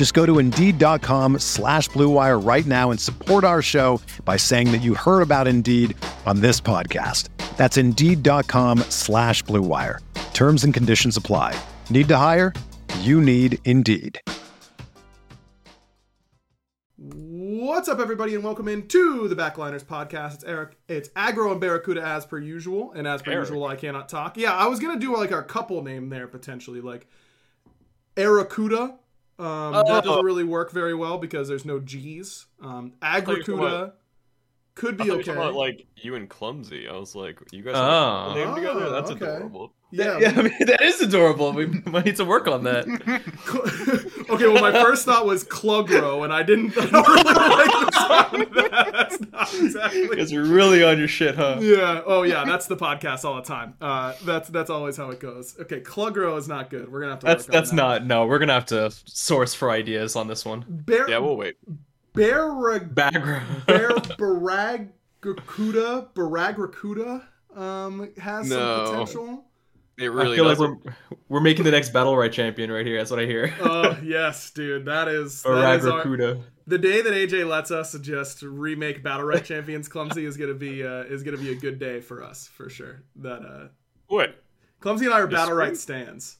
Just go to Indeed.com slash BlueWire right now and support our show by saying that you heard about Indeed on this podcast. That's Indeed.com slash BlueWire. Terms and conditions apply. Need to hire? You need Indeed. What's up, everybody, and welcome into the Backliners podcast. It's Eric, it's Agro and Barracuda as per usual, and as per Eric. usual, I cannot talk. Yeah, I was gonna do like our couple name there potentially, like Aracuda. Um, That Oh. doesn't really work very well because there's no G's. Um, Agracuda could be thought okay. about, like you and Clumsy. I was like, you guys Oh. have a name together? Oh, That's okay. adorable. Yeah. Yeah, I mean that is adorable. We might need to work on that. okay, well, my first thought was Clugro, and I didn't, I really like the sound of that. That's not exactly. Because you're really on your shit, huh? Yeah. Oh, yeah. That's the podcast all the time. Uh, that's that's always how it goes. Okay, Clugro is not good. We're gonna have to. That's work on that's that. not. No, we're gonna have to source for ideas on this one. Bear. Yeah, we'll wait. Barag. Background. Bear Baragracuda. Baragracuda. Um, has some potential. It I feel like doesn't. we're we're making the next battle right champion right here. That's what I hear. Oh yes, dude. That is. That is our, the day that AJ lets us just remake Battle Right Champions Clumsy is gonna be uh, is gonna be a good day for us for sure. That uh, What? Clumsy and I are Yes, Battle right? Right stands.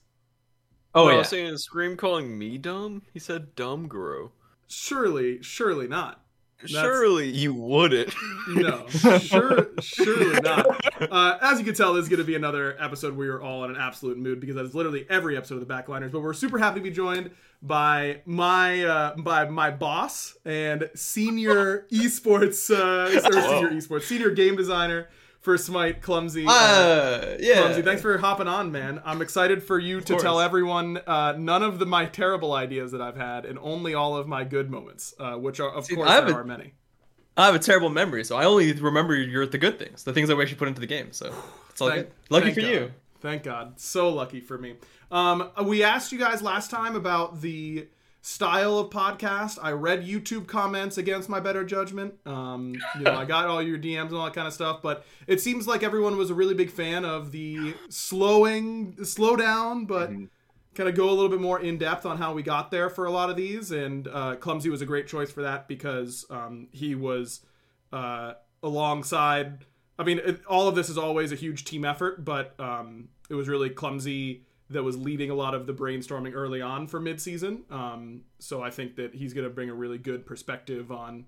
Oh I yeah. was saying Scream calling me dumb? He said dumb grow. Surely, surely not. That's- Surely you wouldn't. No, sure, surely not. Uh, as you can tell, this is going to be another episode where you're all in an absolute mood because that is literally every episode of the Backliners. But we're super happy to be joined by my uh, by my boss and senior esports uh, senior esports senior game designer for Smite, Clumsy. Uh, Uh, yeah. Clumsy, thanks for hopping on, man. I'm excited for you to tell everyone uh, none of the my terrible ideas that I've had and only all of my good moments, uh, which are of See, course there a- are many. I have a terrible memory, so I only remember your the good things, the things that we actually put into the game. So it's all Thank- good. Lucky thank for God. you. Thank God. So lucky for me. Um, we asked you guys last time about the style of podcast. I read YouTube comments against my better judgment. Um, you know, I got all your DMs and all that kind of stuff, but it seems like everyone was a really big fan of the slowing, slow down, but kind of go a little bit more in depth on how we got there for a lot of these. And uh, Clumsy was a great choice for that because um, he was uh, alongside. I mean, it, all of this is always a huge team effort, but um, it was really clumsy that was leading a lot of the brainstorming early on for midseason. Um, so I think that he's going to bring a really good perspective on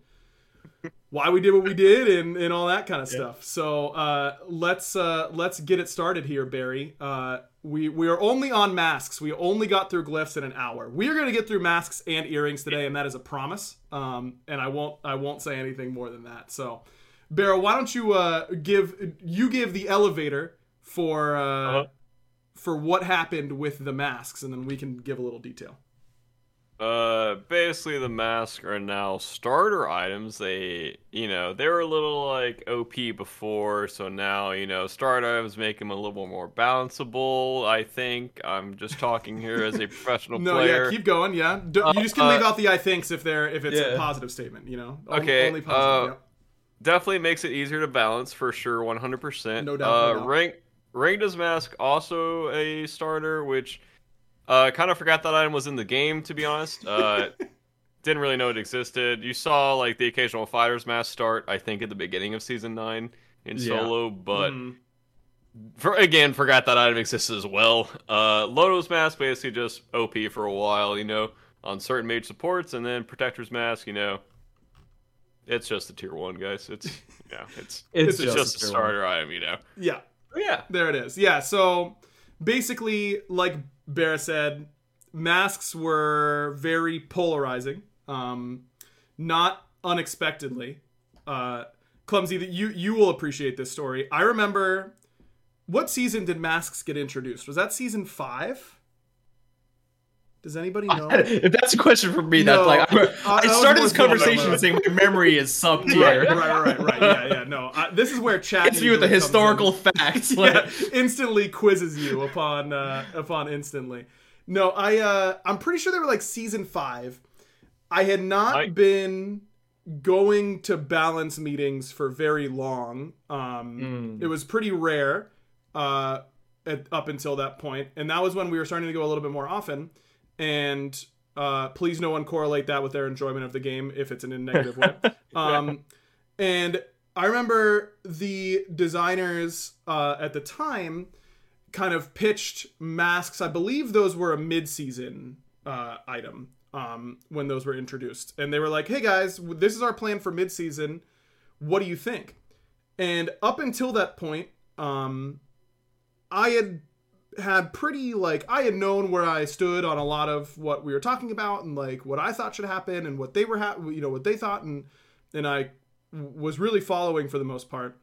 why we did what we did and, and all that kind of stuff. So uh, let's uh, let's get it started here, Barry. Uh, we we are only on masks. We only got through glyphs in an hour. We are going to get through masks and earrings today, and that is a promise. Um, and I won't I won't say anything more than that. So, Barrow, why don't you uh, give you give the elevator for uh, Uh-huh. For what happened with the masks, and then we can give a little detail. Uh, basically, the masks are now starter items. They, you know, they were a little like OP before, so now you know starter items make them a little more balanceable. I think I'm just talking here as a professional No, player. yeah, keep going. Yeah, D- you just can uh, leave out the I thinks if they're if it's a positive statement. You know, On- Okay, only positive. uh, Definitely makes it easier to balance for sure, 100%. No doubt, Uh, no doubt. Rank, ranked as mask also a starter, which uh, kind of forgot that item was in the game to be honest. Uh, didn't really know it existed. You saw like the occasional fighters mask start, I think, at the beginning of season nine in Yeah. solo, but Mhm. for, again, forgot that item existed as well. Uh, Lono's mask basically just OP for a while, you know, on certain mage supports, and then Protector's mask, you know, it's just a tier one, guys. It's yeah, it's It's it's, just just, a a tier starter item, you know. Yeah. Yeah. There it is. Yeah. So basically, like Bear said, masks were very polarizing. Um, not unexpectedly. Uh, Clumsy, that you you will appreciate this story. I remember. What season did masks get introduced? Was that season five? Does anybody know? if that's a question for me, No, that's like I, I started this conversation saying my memory is sub right, tier. right, right, right, right. Yeah, yeah. No, I, this is where chat Hits me with the usually comes in. historical facts. Like, yeah, instantly quizzes you upon uh, upon instantly. No, I uh, I'm pretty sure they were like season five. I had not I- been going to balance meetings for very long. Um, Mm. It was pretty rare uh, at, up until that point, and that was when we were starting to go a little bit more often. And uh, please, no one correlate that with their enjoyment of the game if it's in a negative way. Um, and I remember the designers uh, at the time kind of pitched masks. I believe those were a mid-season uh, item um, when those were introduced, and they were like, "Hey guys, this is our plan for mid-season. What do you think?" And up until that point, um, I had had pretty like I had known where I stood on a lot of what we were talking about and like what I thought should happen and what they were ha- you know what they thought and and I was really following for the most part.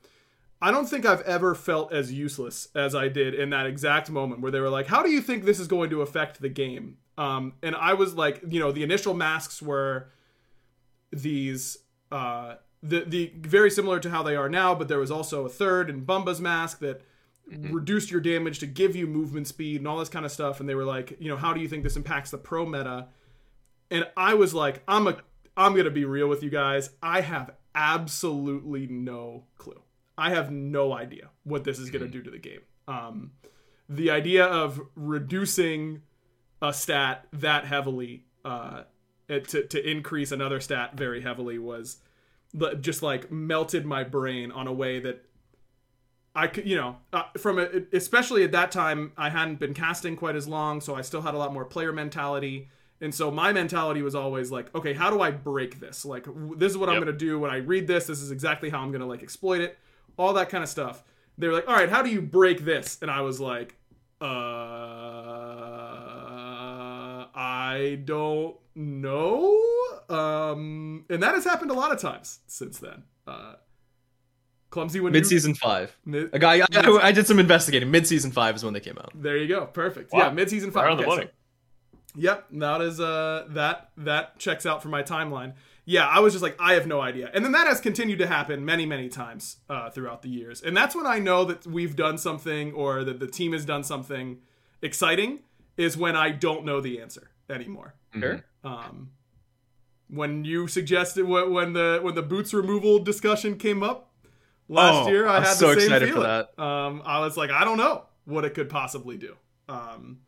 I don't think I've ever felt as useless as I did in that exact moment where they were like, "How do you think this is going to affect the game?" Um, and I was like, you know, the initial masks were these uh, the the very similar to how they are now, but there was also a third in Bumba's mask that reduced your damage to give you movement speed and all this kind of stuff. And they were like, you know, how do you think this impacts the pro meta? And I was like, I'm a I'm gonna be real with you guys. I have absolutely no clue. I have no idea what this is gonna do to the game. Um, the idea of reducing a stat that heavily uh, to to increase another stat very heavily was just like melted my brain on a way that I could, you know, uh, from a, especially at that time, I hadn't been casting quite as long, so I still had a lot more player mentality. And so my mentality was always like, okay, how do I break this? Like, this is what I'm going to do when I read this. This is exactly how I'm going to like exploit it, all that kind of stuff. They were like, all right, how do you break this? And I was like, uh, I don't know. Um, and that has happened a lot of times since then. Uh, clumsy when Mid you season five. mid- A guy, I, I, I did some investigating. Mid season five is when they came out. There you go. Perfect. Wow. Yeah, mid-season five. Right on the Okay, so- money. yep, that is uh that that checks out for my timeline. Yeah, I was just like, I have no idea. And then that has continued to happen many, many times uh, throughout the years. And that's when I know that we've done something or that the team has done something exciting is when I don't know the answer anymore. Sure. Um, when you suggested when when the when the boots removal discussion came up last Oh, year, I I'm had so the same excited for feeling. that. Um, I was like, I don't know what it could possibly do. Um,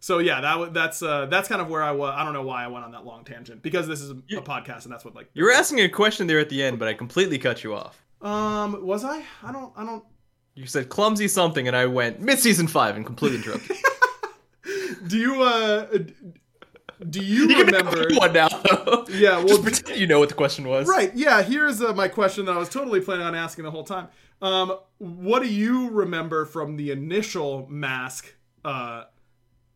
so yeah, that that's uh, that's kind of where I was. I don't know why I went on that long tangent because this is a, a podcast and that's what like. You were asking a question there at the end, but I completely cut you off. Um, was I? I don't. I don't. You said clumsy something, and I went mid season five and completely interrupted. Do you uh? Do you, you remember? one now. Though. Yeah, well, just pretend you know what the question was. Right. Yeah. Here's uh, my question that I was totally planning on asking the whole time. Um, what do you remember from the initial mask uh,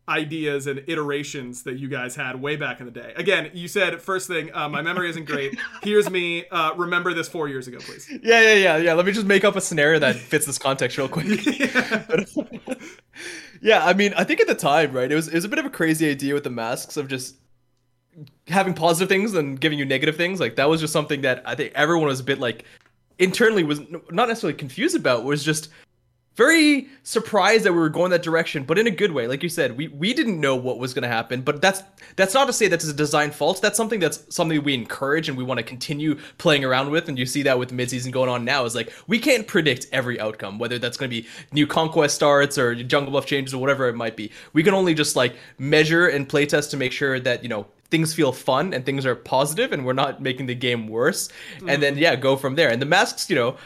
ideas and iterations that you guys had way back in the day? Again, you said first thing, uh, my memory isn't great. Here's me. Uh, remember this four years ago, please. Yeah, yeah, yeah, yeah. Let me just make up a scenario that fits this context real quick. yeah, I mean, I think at the time, right, it was it was a bit of a crazy idea with the masks of just having positive things and giving you negative things. Like that was just something that I think everyone was a bit like internally was not necessarily confused about. Was just very surprised that we were going that direction, but in a good way. Like you said, we we didn't know what was going to happen, but that's that's not to say that's a design fault. That's something that's something we encourage and we want to continue playing around with. And you see that with midseason going on now is like we can't predict every outcome, whether that's going to be new conquest starts or jungle buff changes or whatever it might be. We can only just like measure and playtest to make sure that you know things feel fun and things are positive and we're not making the game worse. And mm. then yeah, go from there. And the masks, you know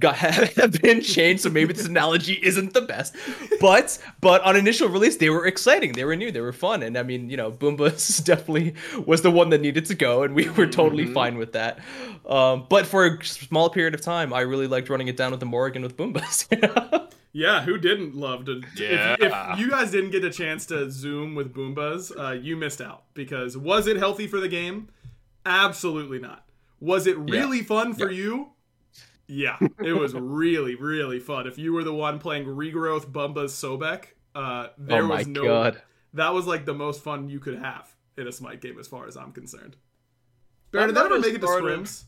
got have been changed so maybe this analogy isn't the best but but on initial release they were exciting they were new they were fun and i mean you know Bumba definitely was the one that needed to go and we were totally fine with that um, but for a small period of time i really liked running it down with the morrigan with Bumbas Yeah, who didn't love to? Yeah. If, if you guys didn't get a chance to zoom with Bumbas, uh, you missed out because was it healthy for the game? Absolutely not. Was it really fun for you? Yeah, it was really, really fun. If you were the one playing regrowth Bumba's Sobek, uh, there oh my was no. god. That was like the most fun you could have in a Smite game, as far as I'm concerned. Baron, did that ever make it to scrims?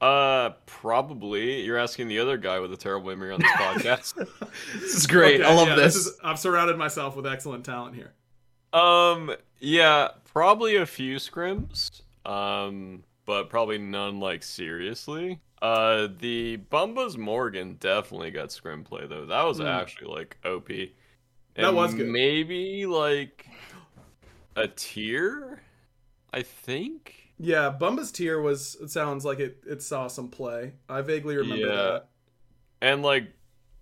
Uh, probably. You're asking the other guy with a terrible memory on this podcast. This is great. Okay, I love yeah, this. is- I've surrounded myself with excellent talent here. Um, yeah, probably a few scrims. Um, but probably none like seriously. Uh, the Bumbas Morrigan definitely got scrim play though. That was Hmm. actually like OP. That was good. Maybe like a tier, I think. Yeah, Bumba's tier was. It sounds like it. It saw some play. I vaguely remember Yeah. that. And like,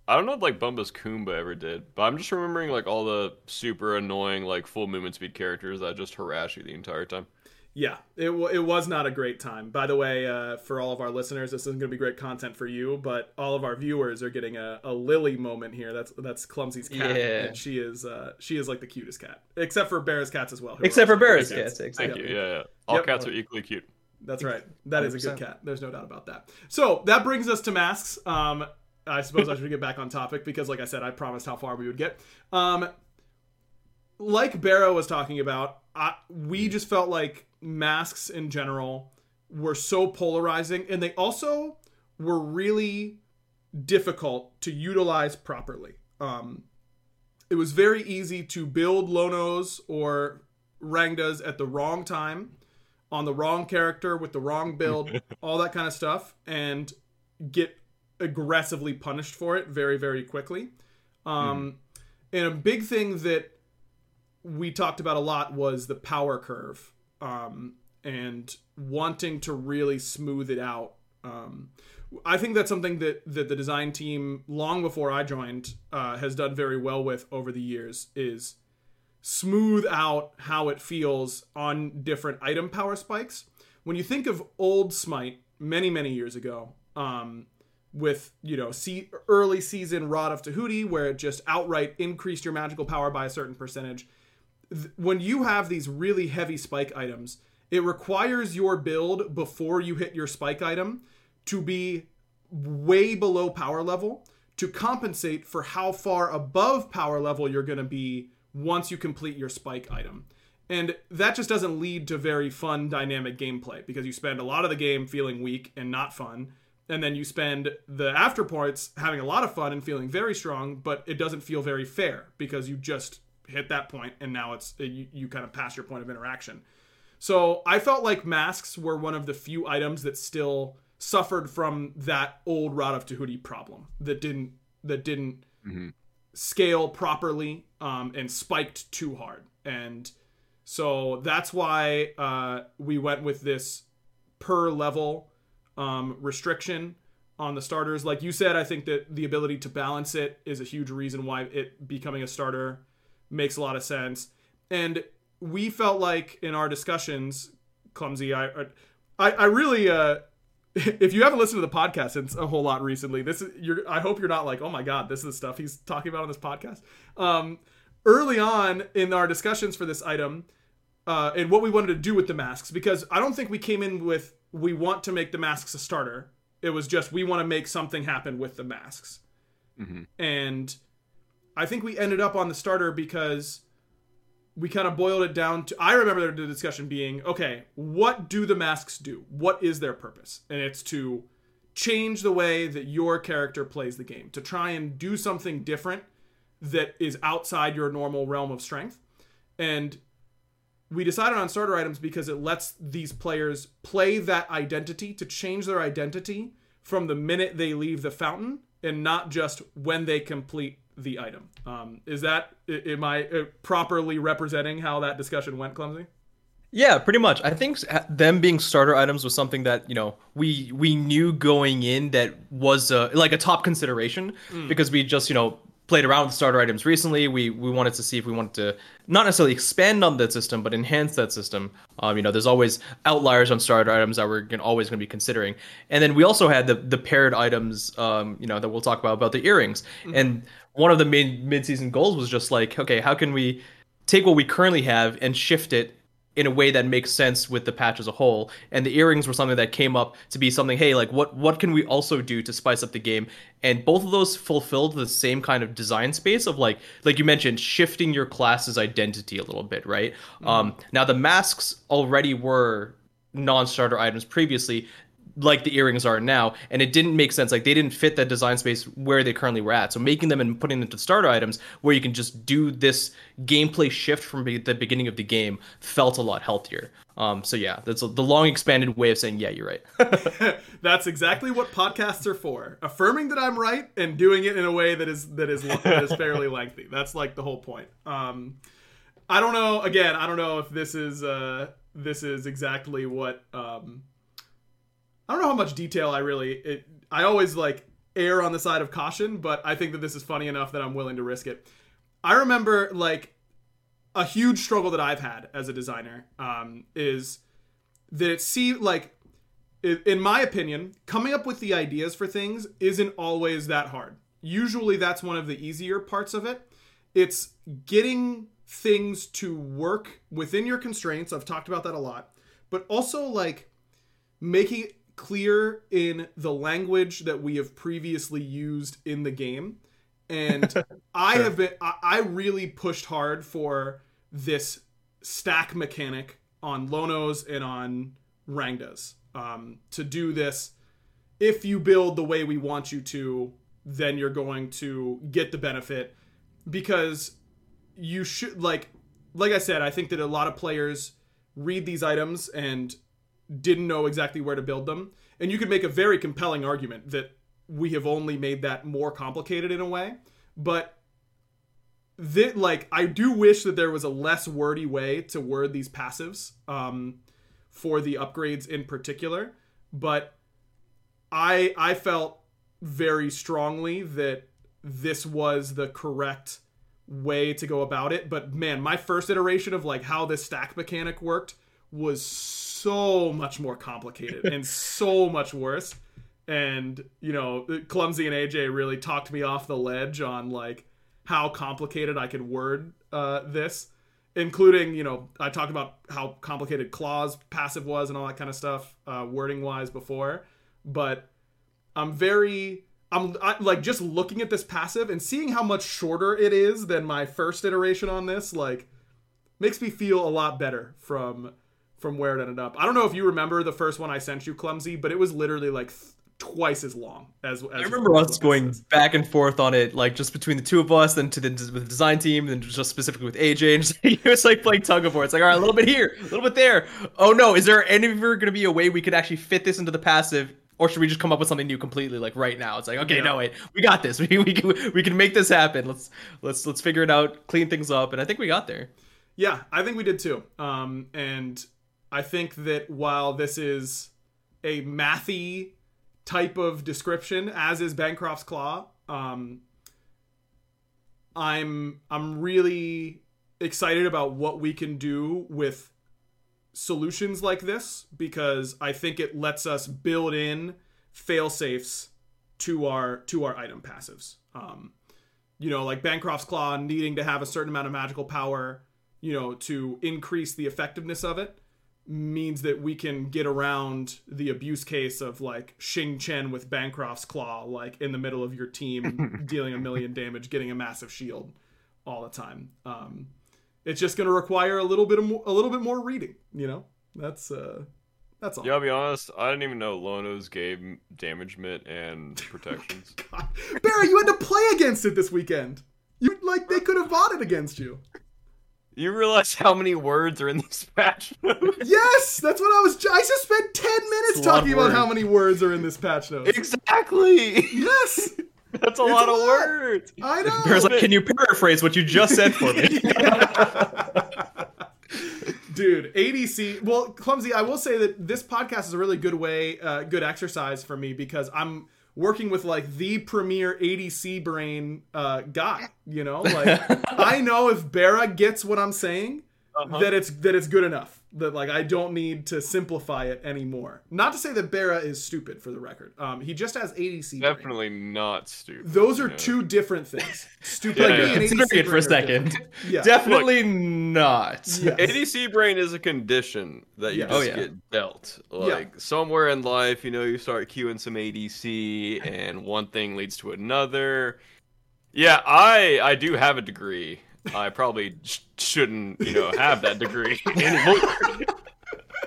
I don't know if like Bumba's Kumba ever did, but I'm just remembering like all the super annoying like full movement speed characters that just harass you the entire time. Yeah, it wa it was not a great time. By the way, uh, for all of our listeners, this isn't going to be great content for you, but all of our viewers are getting a, a Lily moment here. That's that's Clumsy's cat, Yeah. and she is uh, she is like the cutest cat, except for Bear's cats as well. Except for also Bear's cats. cats, exactly. Thank you. Yeah, yeah. All Yep. cats are equally cute. That's right. That is a good cat. There's no doubt about that. So that brings us to masks. Um, I suppose I should get back on topic because, like I said, I promised how far we would get. Um, like Barrow was talking about, I, we just felt like masks in general were so polarizing, and they also were really difficult to utilize properly. Um, it was very easy to build Lonos or Rangdas at the wrong time, on the wrong character with the wrong build, all that kind of stuff, and get aggressively punished for it very, very quickly. Um, And a big thing that we talked about a lot was the power curve um, and wanting to really smooth it out. Um, I think that's something that, that the design team, long before I joined, uh, has done very well with over the years is smooth out how it feels on different item power spikes. When you think of old Smite many, many years ago, um, with you know see early season Rod of Tahuti, where it just outright increased your magical power by a certain percentage. When you have these really heavy spike items, it requires your build before you hit your spike item to be way below power level to compensate for how far above power level you're going to be once you complete your spike item. And that just doesn't lead to very fun dynamic gameplay because you spend a lot of the game feeling weak and not fun. And then you spend the after points having a lot of fun and feeling very strong, but it doesn't feel very fair because you just hit that point and now it's you, you kind of pass your point of interaction. So I felt like masks were one of the few items that still suffered from that old Rod of Tahuti problem that didn't that didn't scale properly um, and spiked too hard. And so that's why uh, we went with this per level um, restriction on the starters. Like you said, I think that the ability to balance it is a huge reason why it becoming a starter makes a lot of sense. And we felt like in our discussions, clumsy, I, I, I really, uh, if you haven't listened to the podcast since a whole lot recently, this is you're. I hope you're not like, oh my god, this is the stuff he's talking about on this podcast. Um, early on in our discussions for this item, uh, and what we wanted to do with the masks, because I don't think we came in with we want to make the masks a starter. It was just we want to make something happen with the masks, and I think we ended up on the starter because we kind of boiled it down to I remember the discussion being, okay, what do the masks do? What is their purpose? And it's to change the way that your character plays the game, to try and do something different that is outside your normal realm of strength. And we decided on starter items because it lets these players play that identity to change their identity from the minute they leave the fountain and not just when they complete the item. Um, is that am I uh, properly representing how that discussion went, clumsy? Yeah, pretty much. I think them being starter items was something that you know we we knew going in that was uh, like a top consideration because we just you know played around with starter items recently. We we wanted to see if we wanted to not necessarily expand on that system, but enhance that system. Um, you know, there's always outliers on starter items that we're gonna, always going to be considering. And then we also had the the paired items, um, you know, that we'll talk about about the earrings. Mm-hmm. And one of the main mid-season goals was just like, okay, how can we take what we currently have and shift it in a way that makes sense with the patch as a whole. And the earrings were something that came up to be something, hey, like what what can we also do to spice up the game? And both of those fulfilled the same kind of design space of like like you mentioned, shifting your class's identity a little bit, right? Mm-hmm. Um now the masks already were non-starter items previously like the earrings are now and it didn't make sense. Like they didn't fit that design space where they currently were at. So making them and putting them into starter items where you can just do this gameplay shift from the beginning of the game felt a lot healthier. Um, so yeah that's a, the long expanded way of saying yeah you're right. That's exactly what podcasts are for. Affirming that i'm right and doing it in a way that is that is that is fairly lengthy. That's like the whole point. Um, i don't know again i don't know if this is uh this is exactly what um I don't know how much detail I really. It, I always like err on the side of caution, but I think that this is funny enough that I'm willing to risk it. I remember like a huge struggle that I've had as a designer um, is that it see like in my opinion, coming up with the ideas for things isn't always that hard. Usually that's one of the easier parts of it. It's getting things to work within your constraints. I've talked about that a lot. But also like making clear in the language that we have previously used in the game. And I have been, I really pushed hard for this stack mechanic on Lonos and on Rangdas um, to do this. If you build the way we want you to, then you're going to get the benefit because you should like like I said, I think that a lot of players read these items and didn't know exactly where to build them. And you could make a very compelling argument that we have only made that more complicated in a way. But that like I do wish that there was a less wordy way to word these passives um, for the upgrades in particular. But I I felt very strongly that this was the correct way to go about it. But man, my first iteration of like how this stack mechanic worked was much more complicated and so much worse. And you know, clumsy and AJ really talked me off the ledge on like how complicated I could word uh, this, including you know I talked about how complicated clause passive was and all that kind of stuff, uh, wording wise before. But I'm very I'm I, like just looking at this passive and seeing how much shorter it is than my first iteration on this, like makes me feel a lot better from from where it ended up. I don't know if you remember the first one I sent you, Clumsy, but it was literally like th- twice as long as. as I remember us going back and forth on it, like just between the two of us, and to the, with the design team, and just specifically with AJ, and just, it was like playing tug of war. It's like, all right, a little bit here, a little bit there. Oh no, is there ever going to be a way we could actually fit this into the passive? Or should we just come up with something new completely, like right now? It's like, okay, yeah. no wait, we got this. We, we can we can make this happen. Let's let's let's figure it out, clean things up, and I think we got there. Yeah, I think we did too. Um, and I think that while this is a mathy type of description, as is Bancroft's Claw, um, I'm I'm really excited about what we can do with solutions like this because I think it lets us build in fail safes to our to our item passives. Um, you know, like Bancroft's Claw needing to have a certain amount of magical power, you know, to increase the effectiveness of it means that we can get around the abuse case of like Xing Tian with Bancroft's claw, like in the middle of your team, dealing a million damage, getting a massive shield all the time. Um, it's just going to require a little bit of more, a little bit more reading. You know, that's uh, that's all. Yeah, I'll be honest. I didn't even know Lonos gave damage mitt and protections. God. Barry, you had to play against it this weekend. You like they could have bought it against you. You realize how many words are in this patch note? yes, that's what I was. I just spent ten minutes talking about how many words are in this patch note. Exactly. Yes. That's a lot a of lot. words. I know. Bear's like, can you paraphrase what you just said for me? Dude, ADC. Well, clumsy. I will say that this podcast is a really good way, uh, good exercise for me because I'm working with like the premier ADC brain uh, guy. You know, like I know if Bera gets what I'm saying, Uh-huh. that it's that it's good enough. That like I don't need to simplify it anymore. Not to say that Bera is stupid for the record. Um, he just has ADC. brain. Definitely not stupid. Those are you know. two different things. Stupid Yeah, brain yeah. and Considering ADC it for a brain are different. second. Yeah. Definitely not. Yes. ADC brain is a condition that you Yes. just Oh, yeah. get dealt. Yeah. Like somewhere in life, you know, you start queuing some ADC, and one thing leads to another. Yeah, I I do have a degree. I probably sh- shouldn't, you know, have that degree anymore.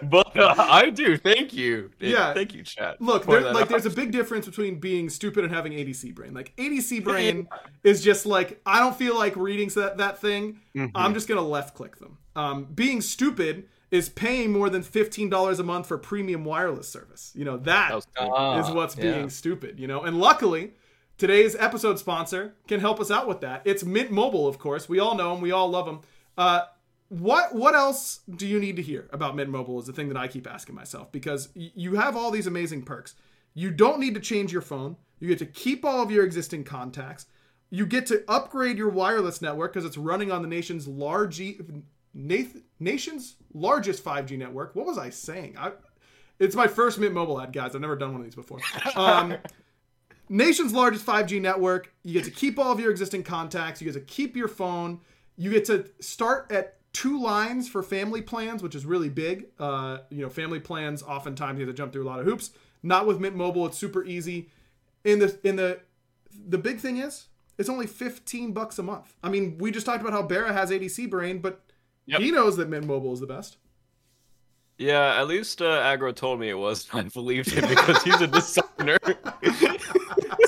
but uh, I do. Thank you. Yeah. Thank you, chat. Look, there, like out. there's a big difference between being stupid and having ADC brain. Like ADC brain is just like I don't feel like reading that that thing. Mm-hmm. I'm just gonna left click them. Um, being stupid is paying more than fifteen dollars a month for premium wireless service. You know that That is. What's yeah. being stupid. You know, and luckily. Today's episode sponsor can help us out with that. It's Mint Mobile, of course. We all know them. We all love them. Uh, what what else do you need to hear about Mint Mobile is the thing that I keep asking myself because y- you have all these amazing perks. You don't need to change your phone. You get to keep all of your existing contacts. You get to upgrade your wireless network because it's running on the nation's large nath- nation's largest 5G network. What was I saying? I, it's my first Mint Mobile ad, guys. I've never done one of these before. Um, nation's largest 5G network. You get to keep all of your existing contacts. You get to keep your phone. You get to start at two lines for family plans, which is really big. Uh, you know, family plans oftentimes you have to jump through a lot of hoops. Not with Mint Mobile, it's super easy. In the in the the big thing is it's only 15 bucks a month. I mean, we just talked about how Barra has ADC brain, but Yep. he knows that Mint Mobile is the best. Yeah, at least uh, Aggro told me it was. I believed him because he's a designer.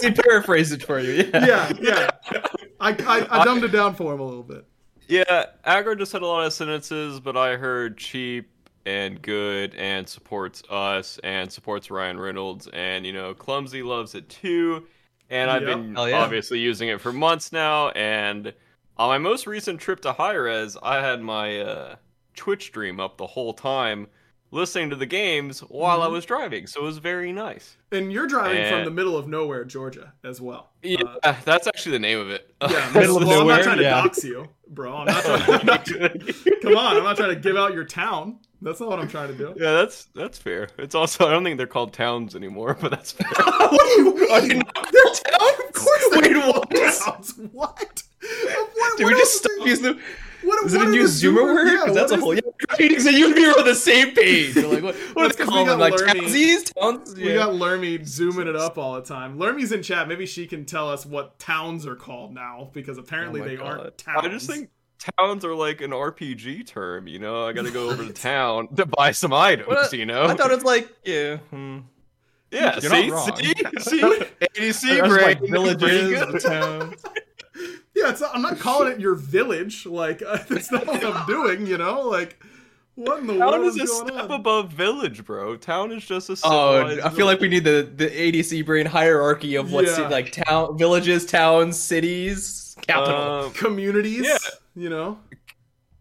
He paraphrased it for you. Yeah. Yeah, yeah. I, I, I dumbed it down for him a little bit. Yeah, Aggro just had a lot of sentences, but I heard cheap and good and supports us and supports Ryan Reynolds and you know Clumsy loves it too. And I've Yep. been yeah. obviously using it for months now. And on my most recent trip to Hi-Rez, I had my uh, Twitch stream up the whole time, listening to the games while I Mhm. was driving. So it was very nice. And you're driving from the middle of nowhere, Georgia, as well. Yeah, Uh, that's actually the name of it. yeah, Middle of well, I'm not trying to yeah. dox you, bro. I'm not trying, not- come on, I'm not trying to give out your town. That's not what I'm trying to do. Yeah, that's that's fair. It's also I don't think they're called towns anymore, but that's fair. What Are you not their town? Of course, they're what? towns. What? what? Did what we just stop using them? What, Is it what a new the Zoomer word? Yeah, 'Cause that's a whole. is- Yeah, meetings that you and me are on the same page. You're like, what? What That's is 'cause we called got them? Like Lermy. townsies? Towns? We got Lermy zooming it up all the time. Lermy's in chat. Maybe she can tell us what towns are called now because apparently Oh they God. aren't towns. I just think towns are like an RPG term. You know, I got to go over to town to buy some items. What? You know, I thought it was like, yeah. Hmm. yeah. You're see, not wrong. see, see, ADC There's brain, like pretty villages, good. the towns. Yeah, it's not, I'm not calling it your village. Like uh, that's not what I'm doing. You know, like what in the Town world is is a going step on? above village, bro. Town is just a. Oh, civilized I feel like we need the the ADC brain hierarchy of what's Yeah. like town, villages, towns, cities, capital. Um, Communities. Yeah. You know,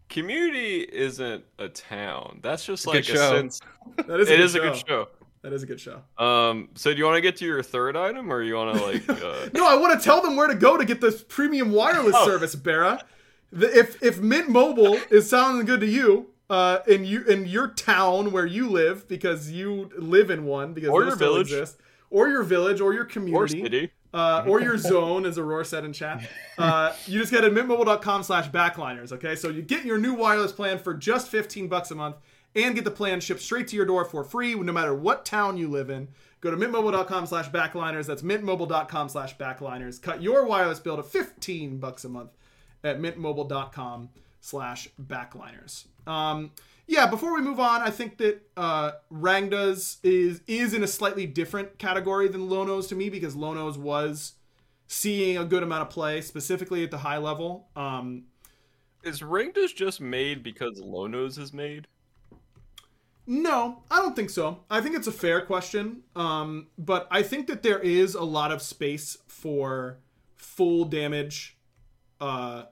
community isn't a town. That's just a like good a show. sense. that is. A It good is show. a good show. That is a good show. Um, so do you want to get to your third item, or you want to like? Uh... No, I want to tell them where to go to get this premium wireless Oh. service, Barra. If if Mint Mobile is sounding good to you, uh, in you in your town where you live because you live in one because Or your village. exist, or your village, or your or community, city. uh, or your zone, as Aurora said in chat. Uh, you just go to mintmobile.com slash backliners, okay? So you get your new wireless plan for just 15 bucks a month and get the plan shipped straight to your door for free no matter what town you live in. Go to mintmobile.com slash backliners. That's mintmobile.com slash backliners. Cut your wireless bill to 15 bucks a month at mintmobile.com slash backliners. Um, yeah, before we move on, I think that uh, Rangda's is is in a slightly different category than Lono's to me because Lono's was seeing a good amount of play, specifically at the high level. Um, Is Rangdas just made because Lonos is made? No, I don't think so. I think it's a fair question, um, but I think that there is a lot of space for full damage uh,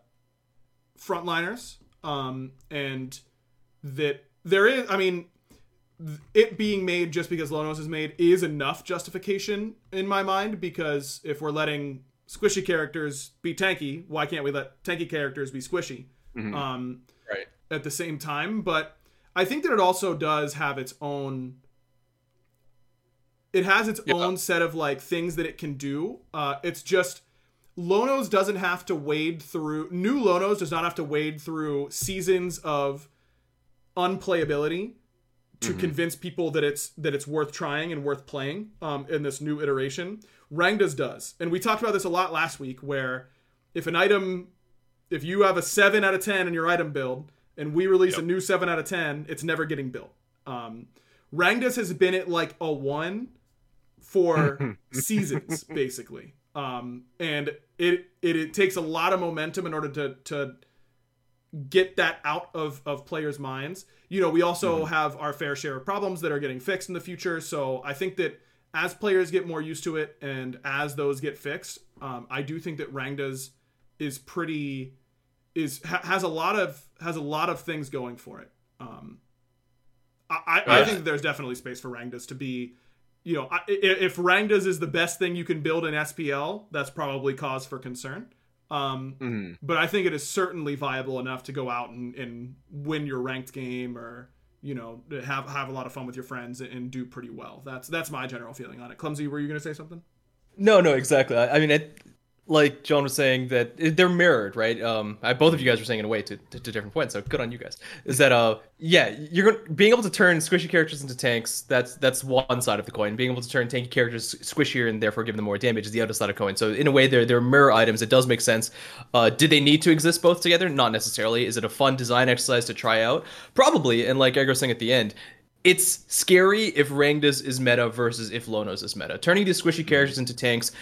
frontliners, um, and that there is. I mean, it being made just because Lonos is made is enough justification in my mind because if we're letting squishy characters be tanky, why can't we let tanky characters be squishy? Um, Right. at the same time, but I think that it also does have its own it has its Yeah. own set of like things that it can do. Uh it's just Lonos doesn't have to wade through new Lonos does not have to wade through seasons of unplayability to convince people that it's that it's worth trying and worth playing um, in this new iteration. Rangdas does, and we talked about this a lot last week. Where if an item, if you have a seven out of ten in your item build, and we release a new seven out of ten, it's never getting built. Um, Rangdas has been at like a one for seasons, basically, um, and it, it it takes a lot of momentum in order to to get that out of of players' minds. You know, we also have our fair share of problems that are getting fixed in the future. So I think that as players get more used to it and as those get fixed, um, I do think that Rangdas is pretty is ha- has a lot of has a lot of things going for it. Um, I, I, I think there's definitely space for Rangdas to be. You know, I- i- if Rangdas is the best thing you can build in SPL, that's probably cause for concern. Um, Mhm. but I think it is certainly viable enough to go out and, and win your ranked game or you know have have a lot of fun with your friends and do pretty well. That's that's my general feeling on it. Clumsy, were you going to say something? No, no, exactly. I, I mean, it, like John was saying, that they're mirrored, right? Um, I, both of you guys were saying in a way to, to, to different points. So good on you guys. Is that uh, yeah, you're going being able to turn squishy characters into tanks. That's that's one side of the coin. Being able to turn tanky characters squishier and therefore give them more damage is the other side of the coin. So in a way, they're they're mirror items. It does make sense. Uh, did they need to exist both together? Not necessarily. Is it a fun design exercise to try out? Probably. And like Egg was saying at the end, it's scary if Rangdas is meta versus if Lonos is meta. Turning these squishy characters into tanks,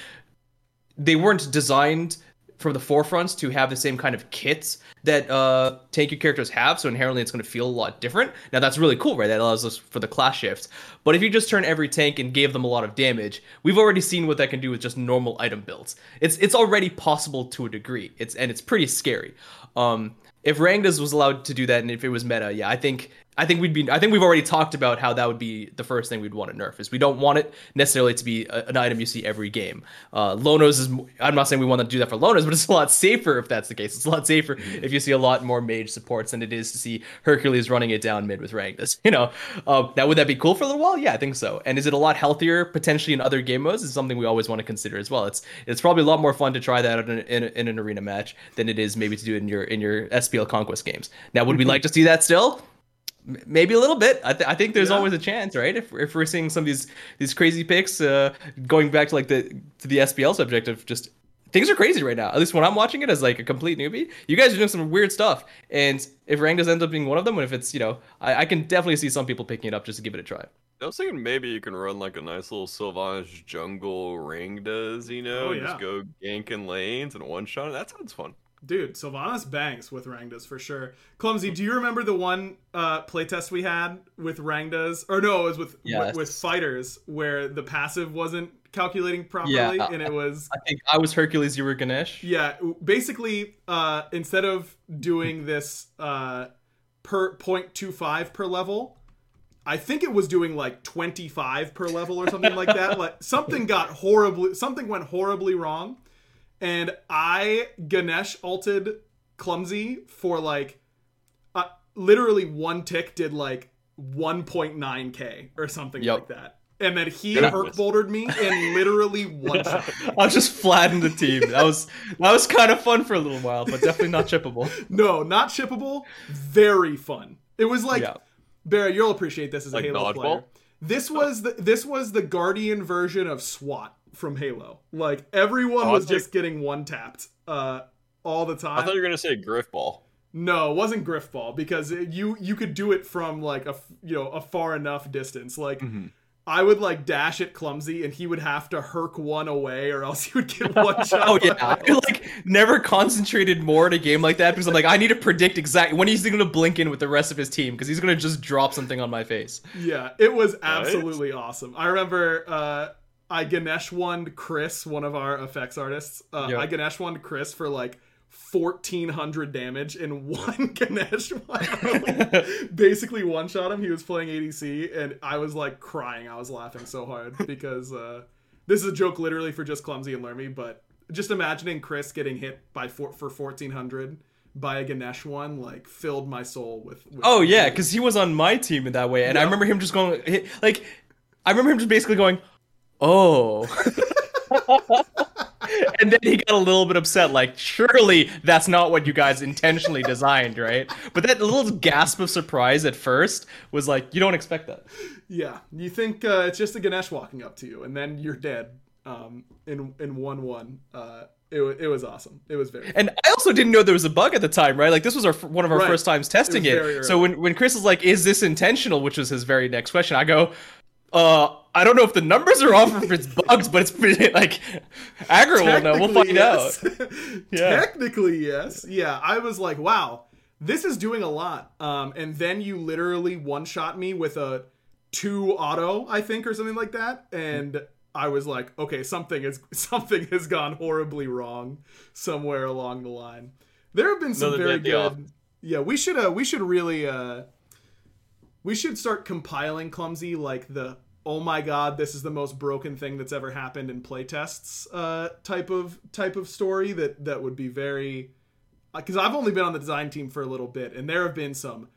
they weren't designed from the forefront to have the same kind of kits that uh, tanky characters have, so inherently it's going to feel a lot different. Now that's really cool, right? That allows us for the class shift. But if you just turn every tank and gave them a lot of damage, we've already seen what that can do with just normal item builds. It's it's already possible to a degree. It's and it's pretty scary. Um, if Rangdas was allowed to do that, and if it was meta, yeah, I think I think we'd be. I think we've already talked about how that would be the first thing we'd want to nerf. Is we don't want it necessarily to be a, an item you see every game. Uh, Lonos is. I'm not saying we want to do that for Lonos, but it's a lot safer if that's the case. It's a lot safer if you see a lot more mage supports than it is to see Hercules running it down mid with Rangdas. You know, uh, now would that be cool for a little while? Yeah, I think so. And is it a lot healthier potentially in other game modes? Is something we always want to consider as well. It's it's probably a lot more fun to try that in, an- in, in an arena match than it is maybe to do it in your in your SPL conquest games. Now, would we like to see that still? M- Maybe a little bit. I, th- I think there's Yeah. always a chance, right? If, if we're seeing some of these these crazy picks, uh, going back to like the to the SPL subject of just things are crazy right now. At least when I'm watching it as like a complete newbie, you guys are doing some weird stuff. And if Rangdas ends up being one of them, and if it's you know, I, I can definitely see some people picking it up just to give it a try. I was thinking maybe you can run like a nice little Sylvanus jungle Rangdas, you know, Oh, yeah. just go ganking lanes and one shot. That sounds fun. Dude, Sylvanus banks with Rangdas for sure. Clumsy, do you remember the one uh, playtest we had with Rangdas? Or no, it was with Yes. with fighters where the passive wasn't calculating properly, Yeah. and it was I think I was Hercules, you were Ganesh. yeah. Basically, uh, instead of doing this uh, per 0.25 per level, I think it was doing like 25 per level or something like that. Like something got horribly, something went horribly wrong, and I Ganesh alted clumsy for like, uh, literally one tick did like 1.9k or something Yep. like that, and then he herc bouldered me and literally one shot. I was just flattening the team. That was that was kind of fun for a little while, but definitely not chippable. No, not chippable. Very fun. It was like Yeah. Barry, you'll appreciate this as a Halo dodgeball? player. This was the this was the Guardian version of SWAT from Halo. Like everyone Oh, was I just getting one tapped uh, all the time. I thought you were gonna say Grifball. no, it wasn't Grifball because it- you you could do it from like a you know a far enough distance. Like Mm-hmm. I would like dash it clumsy, and he would have to herc one away, or else he would get one shot. Oh yeah, I Halo. like never concentrated more in a game like that because I'm like I need to predict exactly when he's going to blink in with the rest of his team because he's going to just drop something on my face. Yeah, it was absolutely awesome. I remember uh, I Ganesh won Chris, one of our effects artists. Uh, Yeah. I Ganesh won Chris for like 1400 damage in one Ganesh one. Basically one shot him. He was playing ADC and I was like crying. I was laughing so hard because uh, this is a joke literally for just Clumsy and Lermy, but just imagining Chris getting hit by four, for 1400 by a Ganesh one like filled my soul with, with Oh yeah, because he was on my team in that way, and I remember him just going like, I remember him just basically going, "Oh," and then he got a little bit upset, like, "Surely that's not what you guys intentionally designed, right?" But that little gasp of surprise at first was like, you don't expect that. Yeah, you think uh, it's just a Ganesh walking up to you, and then you're dead um, in in one one. Uh, it it was awesome. It was very. And I also didn't know there was a bug at the time, right? Like this was our one of our Right. first times testing It it. So when when Chris is like, "Is this intentional?" which was his very next question, I go, "Uh, I don't know if the numbers are off or if it's bugs, but it's pretty like aggro will know. We'll find out." Yeah. Technically, yes. Yeah, I was like, wow, this is doing a lot. Um, and then you literally one shot me with a two auto, I think, or something like that, and. I was like, okay, something is something has gone horribly wrong somewhere along the line. There have been some Another very day at the good. Yeah, we should uh, we should really uh, we should start compiling clumsy like the oh my god this is the most broken thing that's ever happened in playtests uh, type of type of story that that would be very because I've only been on the design team for a little bit and there have been some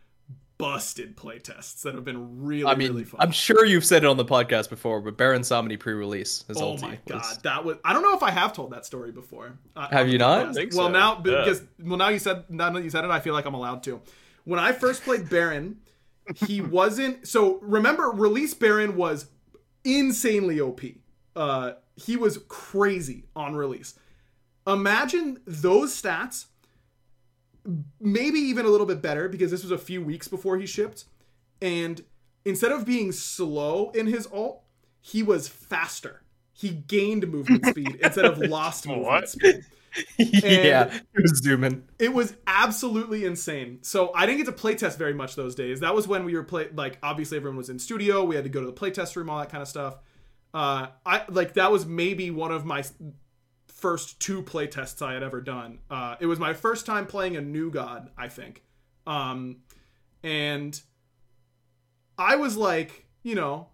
busted playtests that have been really I mean, really fun. I'm sure you've said it on the podcast before, but Baron Samedi pre-release his Oh ulti my was- god, that was I don't know if I have told that story before. Uh, Have on you not? I well, so. now Yeah. because well now you said now that you said it, I feel like I'm allowed to. When I first played Baron, he wasn't so remember release Baron was insanely OP. Uh he was crazy on release. Imagine those stats maybe even a little bit better because this was a few weeks before he shipped and instead of being slow in his alt, he was faster. He gained movement speed instead of lost movement What? speed. yeah, he was zooming. It was absolutely insane. So I didn't get to playtest very much those days. That was when we were play like obviously everyone was in studio. We had to go to the playtest room, all that kind of stuff. Uh, I like that was maybe one of my first two playtests I had ever done. Uh, it was my first time playing a new god, I think. Um, and I was like, you know,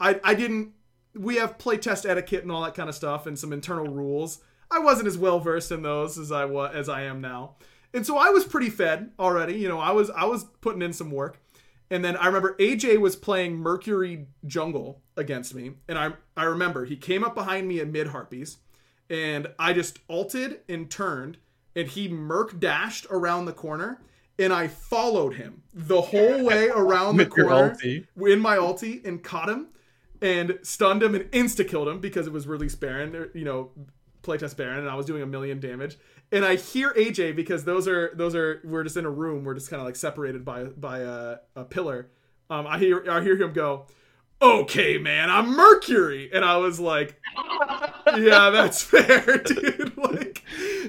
I I didn't. We have playtest etiquette and all that kind of stuff, and some internal rules. I wasn't as well versed in those as I was as I am now, and so I was pretty fed already. You know, I was I was putting in some work, and then I remember AJ was playing Mercury Jungle against me, and I I remember he came up behind me at mid harpies, and I just alted and turned, and he merc dashed around the corner, and I followed him the whole way around the corner in my ulti and caught him and stunned him and insta killed him because it was release Baron, you know, playtest Baron, and I was doing a million damage. And I hear AJ because those are those are we're just in a room, we're just kind of like separated by by a, a pillar. Um, I hear I hear him go, "Okay, man, I'm Mercury," and I was like, "Yeah, that's fair, dude. Like,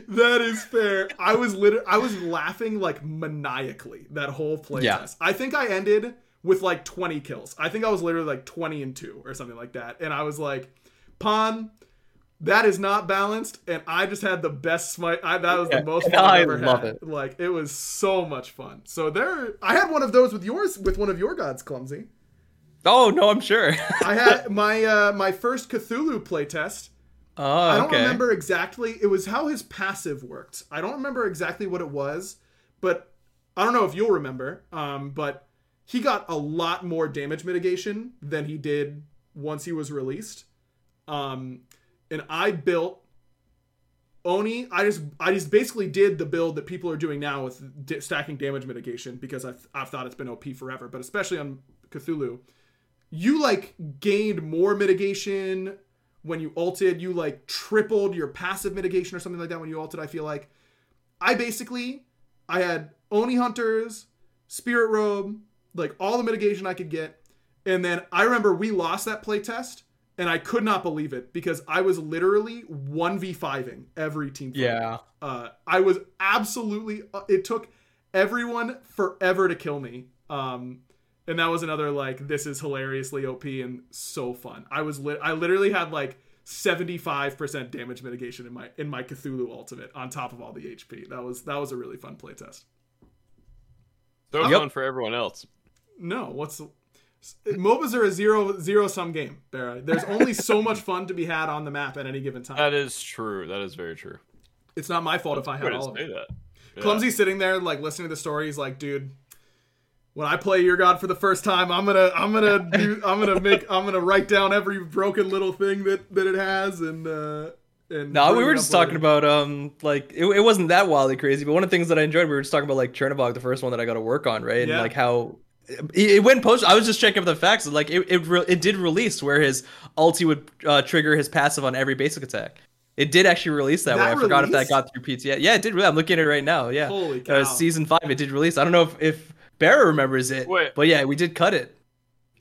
that is fair." I was literally I was laughing like maniacally that whole playtest. Yeah. I think I ended with like 20 kills. I think I was literally like 20 and 2 or something like that. And I was like, Pon, that is not balanced. And I just had the best smite. I, that was Yeah, the most fun I ever love had. it. Like, it was so much fun. So there, I had one of those with yours, with one of your gods, Clumsy. Oh no, I'm sure. I had my uh, my first Cthulhu playtest. oh, I don't okay. remember exactly. It was how his passive worked. I don't remember exactly what it was, but I don't know if you'll remember. Um, but he got a lot more damage mitigation than he did once he was released. Um, and I built Oni. I just I just basically did the build that people are doing now with stacking damage mitigation because I've I've thought it's been OP forever, but especially on Cthulhu, you like gained more mitigation when you ulted. You like tripled your passive mitigation or something like that when you ulted. I feel like I basically I had Oni hunters, Spirit Robe, like all the mitigation I could get, and then I remember we lost that playtest. And I could not believe it because I was literally 1v5ing every team. fight. Yeah. Uh, I was absolutely. Uh, it took everyone forever to kill me. Um, and that was another like this is hilariously OP and so fun. I was lit. I literally had like 75% damage mitigation in my in my Cthulhu ultimate on top of all the HP. That was that was a really fun playtest. So Yep. fun for everyone else. No, what's MOBAs are a zero zero sum game, Barra. There's only so much fun to be had on the map at any given time. That is true. That is very true. It's not my fault if I Way had all of it. that. Yeah. Clumsy sitting there like listening to the story. He's like, dude, when I play your god for the first time, I'm gonna I'm gonna do I'm gonna make I'm gonna write down every broken little thing that that it has and uh and No, we were just up talking about um like it, it wasn't that wildly crazy, but one of the things that I enjoyed, we were just talking about like Chernobog, the first one that I got to work on, right? And like how it, it went post. I was just checking up the facts. Like it it, re- it did release where his ulti would uh, trigger his passive on every basic attack. It did actually release that, That way. I forgot if that got through PTA. Yeah, it did. really- I'm looking at it right now. Yeah. Holy Uh, cow. season five, it did release. I don't know if if Barra remembers it, Wait. but yeah, we did cut it.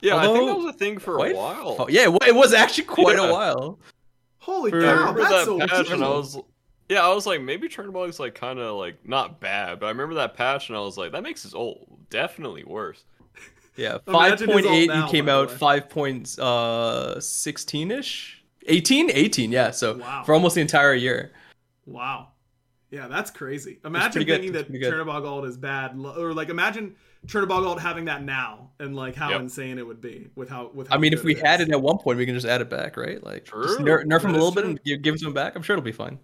Yeah, I think that was a thing for a while. fu- Yeah, it it was actually quite Yeah. a while. Holy for- I cow, remember that's that so patch, and I was, yeah, I was like, maybe Chernobog's like kind of like not bad, but I remember that patch, and I was like, that makes his ult definitely worse. Yeah, five point eight. now, He came out five point uh sixteen ish, 18? 18, Yeah, so Wow. for almost the entire year. Wow. Yeah, that's crazy. Imagine thinking that. Chernobog is bad, or like imagine Chernobog having that now, and like how Yep. insane it would be with how with. I mean, if we had is. it at one point, we can just add it back, right? Like, True. nerf him a little is bit and give, give him back. I'm sure it'll be fine.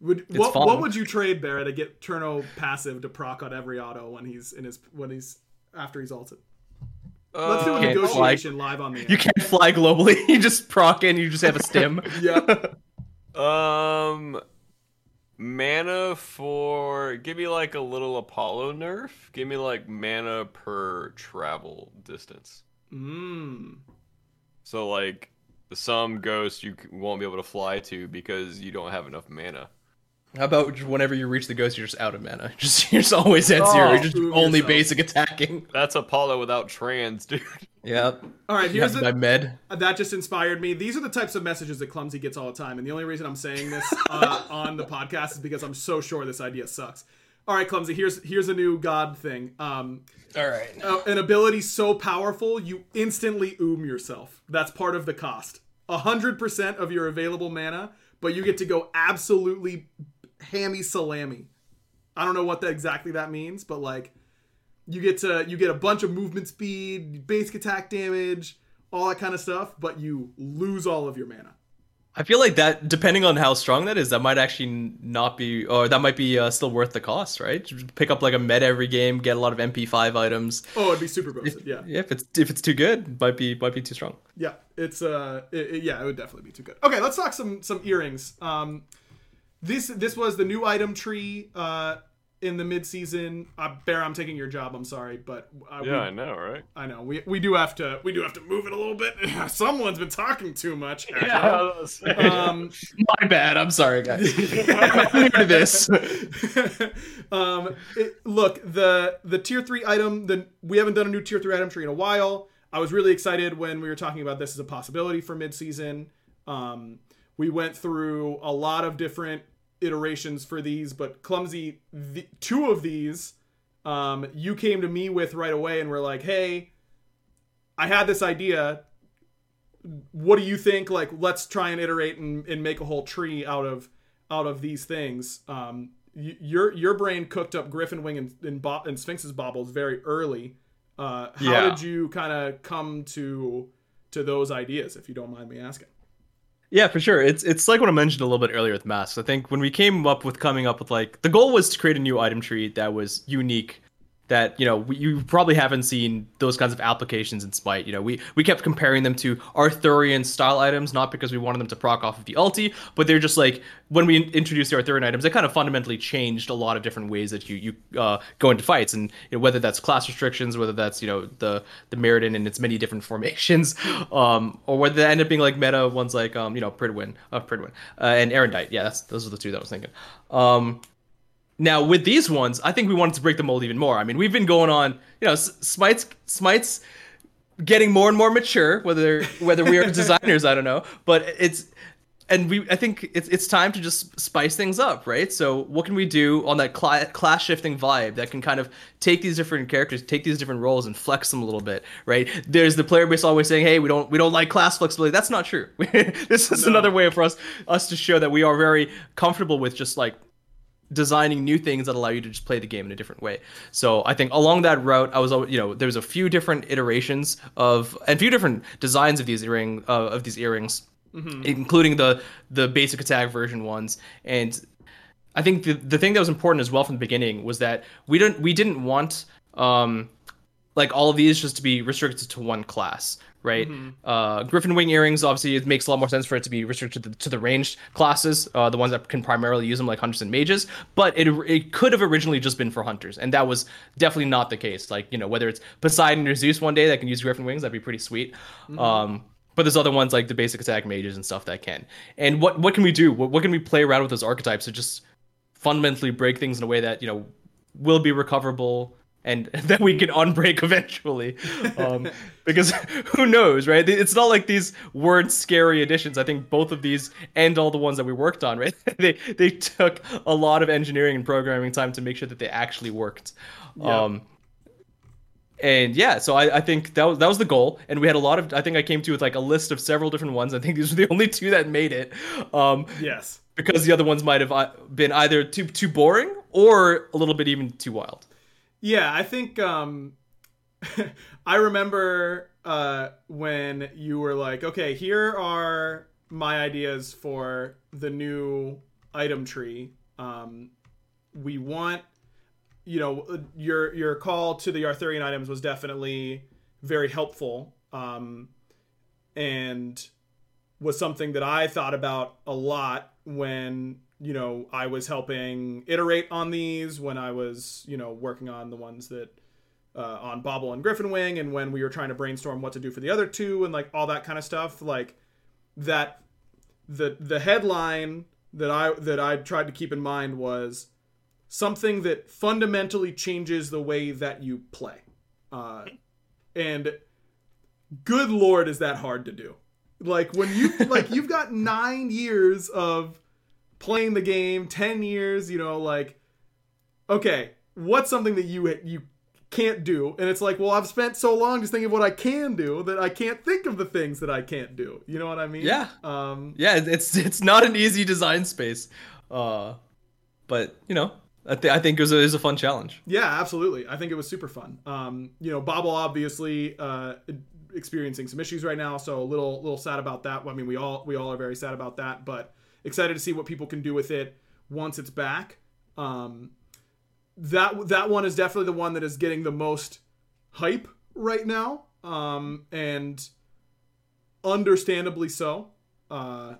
Would, It's what, fun. what would you trade Barra to get Turno passive to proc on every auto when he's in his when he's after he's ulted? Let's do a Uh, negotiation live on the air. You can't fly globally. you just proc and You just have a stim. Yep. Um, mana for give me like a little Apollo nerf. Give me like mana per travel distance. Mm. So like some ghost you won't be able to fly to because you don't have enough mana. How about just whenever you reach the ghost, you're just out of mana. Just you're just always at Oh, zero. You're just prove only yourself. basic attacking. That's Apollo without trans, dude. Yep. All right, here's the, my med. that just inspired me. These are the types of messages that Clumsy gets all the time, and the only reason I'm saying this uh, on the podcast is because I'm so sure this idea sucks. All right, Clumsy. Here's here's a new god thing. Um, All right. uh, an ability so powerful you instantly oom yourself. That's part of the cost. hundred percent of your available mana, but you get to go absolutely hammy salami. I don't know what that exactly that means, but like you get to you get a bunch of movement speed, basic attack damage, all that kind of stuff, but you lose all of your mana. I feel like that, depending on how strong that is, that might actually not be, or that might be uh, still worth the cost, right? Pick up like a med every game, get a lot of MP5 items. Oh, it'd be super boosted. Yeah, Yeah, if it's if it's too good, might be might be too strong. yeah. It's uh, it, it- yeah, it would definitely be too good. Okay, let's talk some some earrings. Um, this this was the new item tree uh in the mid season. Uh, Bear, I'm taking your job. I'm sorry, but uh, Yeah, I know, right? I know we we do have to we do have to move it a little bit. Someone's been talking too much. Yeah, Um, My bad. I'm sorry, guys. I'm new to this. um, it- look, the the tier three item. The we haven't done a new tier three item tree in a while. I was really excited when we were talking about this as a possibility for mid season. Um, we went through a lot of different iterations for these, but clumsy. The, two of these, um, you came to me with right away, and were like, "Hey, I had this idea. What do you think? Like, let's try and iterate and, and make a whole tree out of out of these things." Um, y- your your brain cooked up Griffin Wing and and, Bo- and Sphinx's baubles very early. Uh, how Yeah. did you kind of come to to those ideas, if you don't mind me asking? Yeah, for sure. It's it's like what I mentioned a little bit earlier with masks. I think when we came up with coming up with like the goal was to create a new item tree that was unique. That you know we, you probably haven't seen those kinds of applications in Smite. You know we we kept comparing them to Arthurian style items, not because we wanted them to proc off of the ulti, but they're just like when we introduced the Arthurian items, they kind of fundamentally changed a lot of different ways that you you uh, go into fights, and you know, whether that's class restrictions, whether that's you know the the Meriden in its many different formations, um, or whether they end up being like meta ones like um, you know Pridwen, uh, Pridwen, uh, and Arondight. Yeah, those are the two that I was thinking. Um, now with these ones, I think we wanted to break the mold even more. I mean, we've been going on, you know, Smite's Smite's getting more and more mature. Whether whether we are designers, I don't know, but it's and we I think it's it's time to just spice things up, right? So what can we do on that cla- class shifting vibe that can kind of take these different characters, take these different roles, and flex them a little bit, right? There's the player base always saying, "Hey, we don't we don't like class flexibility." That's not true. this is No. another way for us us to show that we are very comfortable with just like designing new things that allow you to just play the game in a different way. So I think along that route, I was you know there was a few different iterations of and a few different designs of these earring uh, of these earrings, including the the basic attack version ones. And I think the the thing that was important as well from the beginning was that we don't we didn't want um like all of these just to be restricted to one class, right? Uh, Griffin Wing earrings, obviously, it makes a lot more sense for it to be restricted to the, to the ranged classes, uh, the ones that can primarily use them, like hunters and mages. But it it could have originally just been for hunters, and that was definitely not the case. Like you know, whether it's Poseidon or Zeus one day that can use Griffin Wings, that'd be pretty sweet. Um, but there's other ones like the basic attack mages and stuff that can. And what what can we do? What, what can we play around with those archetypes to just fundamentally break things in a way that you know will be recoverable and that we can unbreak eventually um, because who knows right? It's not like these weren't scary additions. I think both of these and all the ones that we worked on right? They they took a lot of engineering and programming time to make sure that they actually worked. Um and yeah so I, I think that was that was the goal. And we had a lot of i think i came to with like a list of several different ones. I think these were the only two that made it. Um Yes. because the other ones might have uh, been either too too boring or a little bit even too wild. Yeah, I think um I remember uh when you were like, "Okay, here are my ideas for the new item tree. Um we want you know, your your call to the Arthurian items was definitely very helpful. Um and was something that I thought about a lot when you know I was helping iterate on these when I was you know working on the ones that uh, on Bauble and Griffin Wing and when we were trying to brainstorm what to do for the other two and like all that kind of stuff. Like that the the headline that I that I tried to keep in mind was something that fundamentally changes the way that you play. Uh, and good lord is that hard to do. Like when you like you've got nine years of playing the game 10 years you know like okay what's something that you you can't do and it's like well i've spent so long just thinking of what i can do that i can't think of the things that i can't do you know what i mean Yeah. um Yeah, it's it's not an easy design space, uh, but you know, I, th- I think it was, a, it was a fun challenge. Yeah, absolutely. I think it was super fun. Um, you know, Bauble obviously uh, experiencing some issues right now, so a little little sad about that. I mean, we all we all are very sad about that, but excited to see what people can do with it once it's back. Um, that that one is definitely the one that is getting the most hype right now, um, and understandably so. Uh,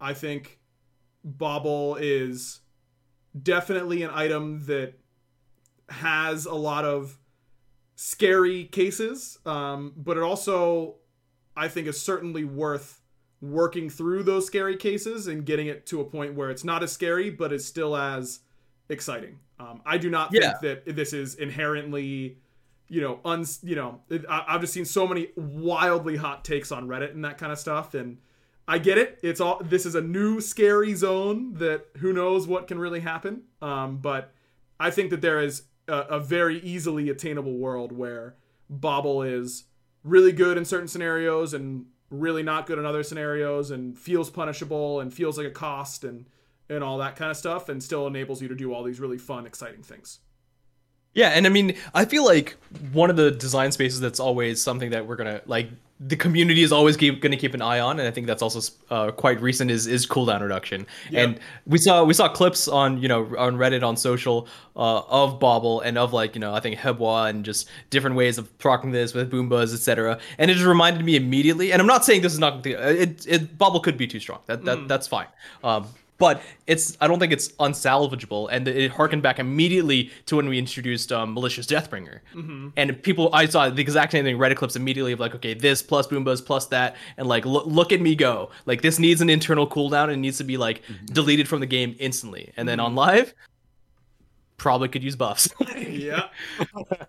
I think Bauble is definitely an item that has a lot of scary cases, um, but it also, I think, is certainly worth working through those scary cases and getting it to a point where it's not as scary, but it's still as exciting. Um, I do not Yeah. think that this is inherently, you know, uns. You know, it, I, I've just seen so many wildly hot takes on Reddit and that kind of stuff, and I get it. It's all this is a new scary zone that who knows what can really happen. Um, but I think that there is a, a very easily attainable world where Bauble is really good in certain scenarios and really not good in other scenarios and feels punishable and feels like a cost and and all that kind of stuff and still enables you to do all these really fun exciting things. Yeah, and I mean, I feel like one of the design spaces that's always something that we're gonna like. The community is always gonna keep an eye on, and I think that's also uh, quite recent. Is is cooldown reduction, and we saw we saw clips on you know on Reddit on social uh, of Bauble and of like you know I think Hebo and just different ways of procking this with Bumbas, etc. And it just reminded me immediately. And I'm not saying this is not it. It Bauble could be too strong. That that that's fine. Um, but it's I don't think it's unsalvageable, and it harkened back immediately to when we introduced um, malicious Deathbringer, and people I saw the exact same thing Reddit clips immediately of like okay this plus Bumbas plus that, and like look look at me go. Like this needs an internal cooldown and needs to be like deleted from the game instantly, and then on live probably could use buffs. yeah.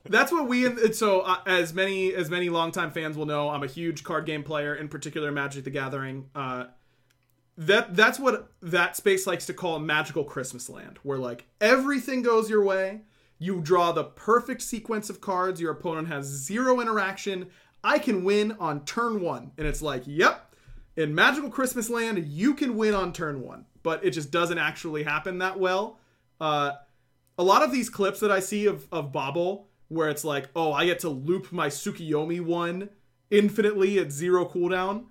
That's what we and so uh, as many as many longtime fans will know i'm a huge card game player in particular magic the gathering. Uh that that's what that space likes to call magical Christmas land, where like everything goes your way. You draw the perfect sequence of cards. Your opponent has zero interaction. I can win on turn one, and it's like, yep, in magical Christmas land, you can win on turn one, but it just doesn't actually happen that well. Uh, a lot of these clips that I see of of Bauble, where it's like, oh, I get to loop my Tsukiyomi one infinitely at zero cooldown.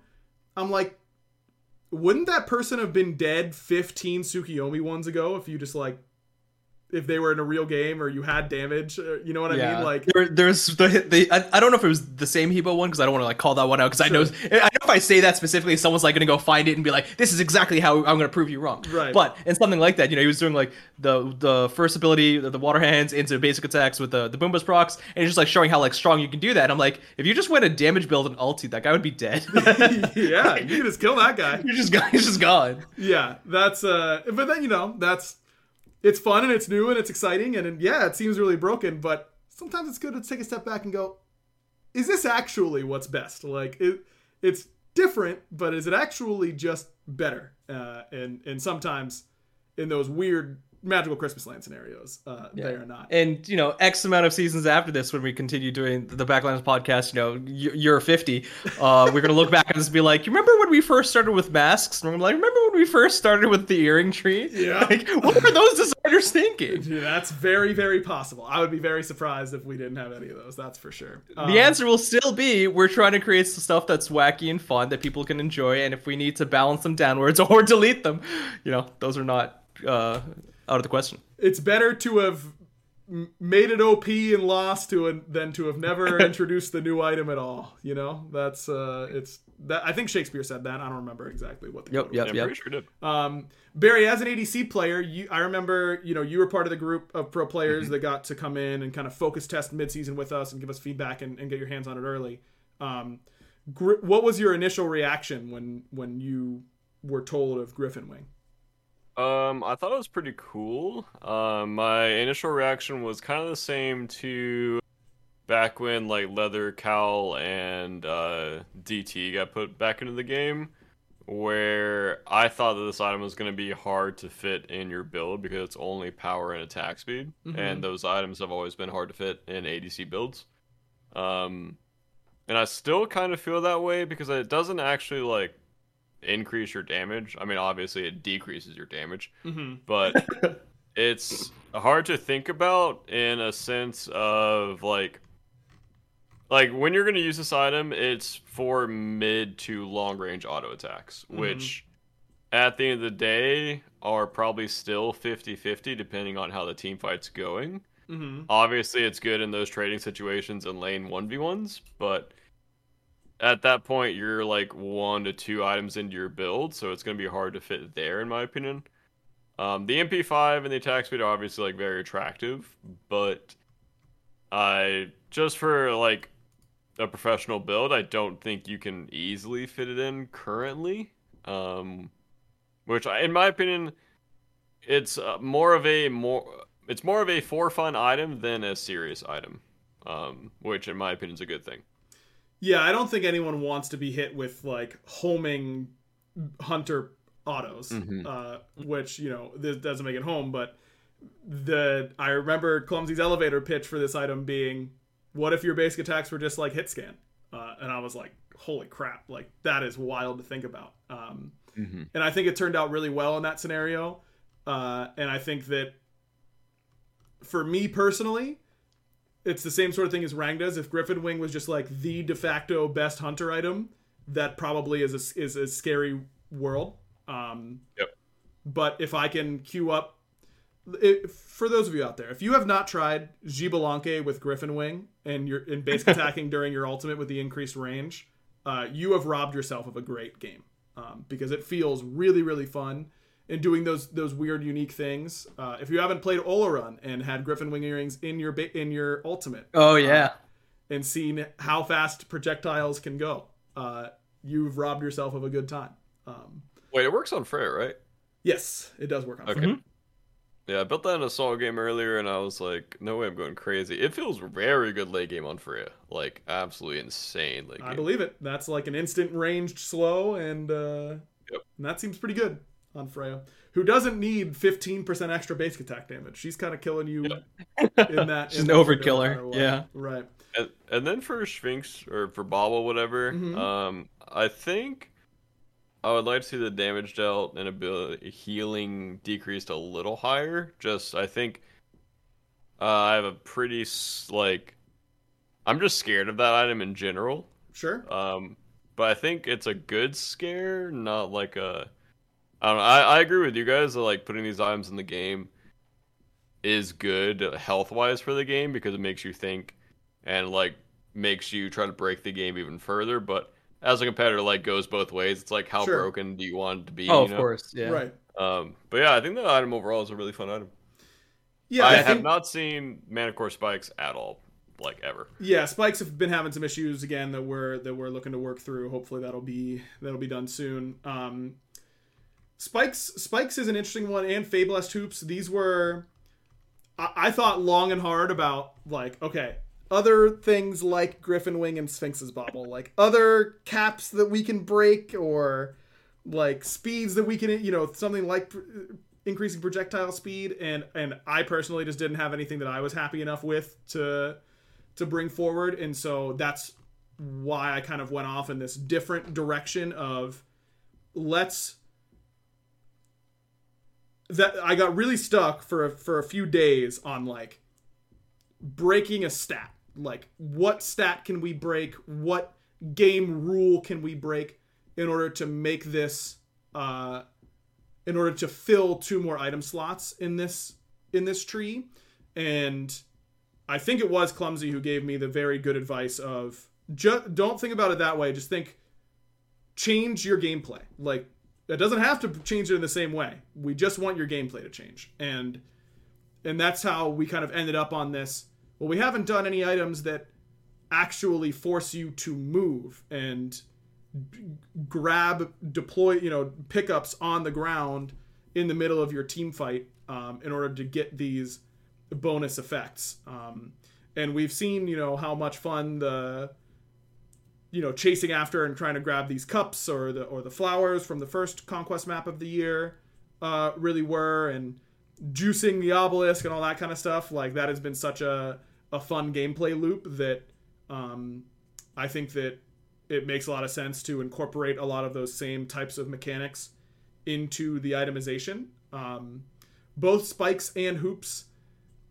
I'm like, wouldn't that person have been dead 15 Tsukiyomi ones ago if you just like if they were in a real game or you had damage uh, you know what i mean? Like there, there's the, the I, I don't know if it was the same Hebo one because I don't want to like call that one out because I know I know if I say that specifically someone's like gonna go find it and be like this is exactly how I'm gonna prove you wrong. Right. but in something like that you know he was doing like the the first ability the, the water hands into basic attacks with the the Bumbas procs and he's just like showing how like strong you can do that. I'm like if you just went a damage build and ulti that guy would be dead. Yeah you can just kill that guy. You're just gone he's just gone. Yeah that's uh but then you know that's it's fun and it's new and it's exciting and, and yeah it seems really broken but sometimes it's good to take a step back and go is this actually what's best? Like it it's different but is it actually just better? Uh and and sometimes in those weird magical christmas land scenarios uh they are not. And you know x amount of seasons after this when we continue doing the backlands podcast you know you're 50 uh we're gonna look back and just be like you remember when we first started with masks? And we're like remember when we first started with the earring tree? Yeah. like what were those designers thinking? Yeah, that's very very possible. I would be very surprised if we didn't have any of those that's for sure. Um, the answer will still be we're trying to create some stuff that's wacky and fun that people can enjoy and if we need to balance them downwards or delete them you know those are not uh out of the question it's better to have made it OP and lost to it than to have never introduced the new item at all. You know, that's uh, it's that I think Shakespeare said that. I don't remember exactly what the Yep, quote yep. Yeah, I'm pretty sure did. was. Um, Barry, as an ADC player, you I remember you know you were part of the group of pro players that got to come in and kind of focus test midseason with us and give us feedback and, and get your hands on it early. Um, Gri- what was your initial reaction when when you were told of Griffin Wing? Um, I thought it was pretty cool. Um, my initial reaction was kind of the same to back when like Leather Cowl and uh, DT got put back into the game, where I thought that this item was going to be hard to fit in your build because it's only power and attack speed, and those items have always been hard to fit in ADC builds. Um, and I still kind of feel that way because it doesn't actually like increase your damage. I mean, obviously it decreases your damage, Mm-hmm. but it's hard to think about in a sense of like like when you're going to use this item, it's for mid to long range auto attacks, which at the end of the day are probably still 50-50 depending on how the team fight's going. Mm-hmm. Obviously, it's good in those trading situations and lane 1v1s, but at that point, you're like one to two items into your build, so it's going to be hard to fit there, in my opinion. Um, the MP5 and the attack speed are obviously like very attractive, but I just for like a professional build, I don't think you can easily fit it in currently. Um, which, I- in my opinion, it's uh, more of a more it's more of a for fun item than a serious item, um, which in my opinion is a good thing. Yeah, I don't think anyone wants to be hit with like homing hunter autos, Mhm. uh, which you know this doesn't make it home. But the I remember Clumsy's elevator pitch for this item being, "What if your basic attacks were just like hit scan?" Uh, and I was like, "Holy crap! Like that is wild to think about." Um, Mm-hmm. and I think it turned out really well in that scenario. Uh, and I think that for me personally, it's the same sort of thing as Rangdas. If Griffin Wing was just like the de facto best hunter item, that probably is a, is a scary world. Um, Yep. But if I can queue up, it, for those of you out there, if you have not tried Xbalanque with Griffin Wing and you're in basic attacking during your ultimate with the increased range, uh, you have robbed yourself of a great game um, because it feels really really fun and doing those those weird unique things. Uh, if you haven't played Olorun and had Griffin Wing earrings in your ba- in your ultimate oh yeah and seen how fast projectiles can go, uh, you've robbed yourself of a good time. Um, Wait, it works on Freya, right? yes, it does work on. Okay. Freya. Yeah, I built that in a solo game earlier, and I was like, no way, I'm going crazy. It feels very good late game on Freya, like absolutely insane late game. I believe it. That's like an instant ranged slow, and uh, Yep. And that seems pretty good on Freya, who doesn't need 15% extra basic attack damage. She's kind of killing you in that. She's in an overkiller, no yeah. Right. And, and then for Sphinx or for Bauble, whatever, Mhm. um, I think I would like to see the damage dealt and ability healing decreased a little higher. Just I think uh, I have a pretty like I'm just scared of that item in general. Sure. Um, but I think it's a good scare, not like a. I don't know. I, I agree with you guys that like putting these items in the game is good health wise for the game because it makes you think and like makes you try to break the game even further. But as a competitor, like goes both ways. It's like how Sure. broken do you want it to be? Oh, you of know? course. Yeah. Right. Um, but yeah, I think the item overall is a really fun item. Yeah, I, I, have not seen Manticore spikes at all, like ever. yeah, spikes have been having some issues again that we're that we're looking to work through. Hopefully that'll be that'll be done soon. Um, spikes spikes is an interesting one, and Fae-Blessed hoops. These were I, I thought long and hard about like okay other things like Griffin Wing and Sphinx's Bauble, like other caps that we can break or like speeds that we can you know something like pr- increasing projectile speed and and I personally just didn't have anything that I was happy enough with to to bring forward and so that's why I kind of went off in this different direction of let's that I got really stuck for a, for a few days on like breaking a stat. Like what stat can we break? What game rule can we break in order to make this uh in order to fill two more item slots in this in this tree? And i think it was clumsy who gave me the very good advice of just don't think about it that way. Just think change your gameplay. Like it doesn't have to change it in the same way. We just want your gameplay to change. And and that's how we kind of ended up on this. Well we haven't done any items that actually force you to move and grab deploy you know pickups on the ground in the middle of your team fight um, in order to get these bonus effects. Um, and we've seen you know how much fun the you know chasing after and trying to grab these cups or the or the flowers from the first conquest map of the year uh, really were and juicing the obelisk and all that kind of stuff like that has been such a, a fun gameplay loop that um, i think that it makes a lot of sense to incorporate a lot of those same types of mechanics into the itemization. Um, both spikes and hoops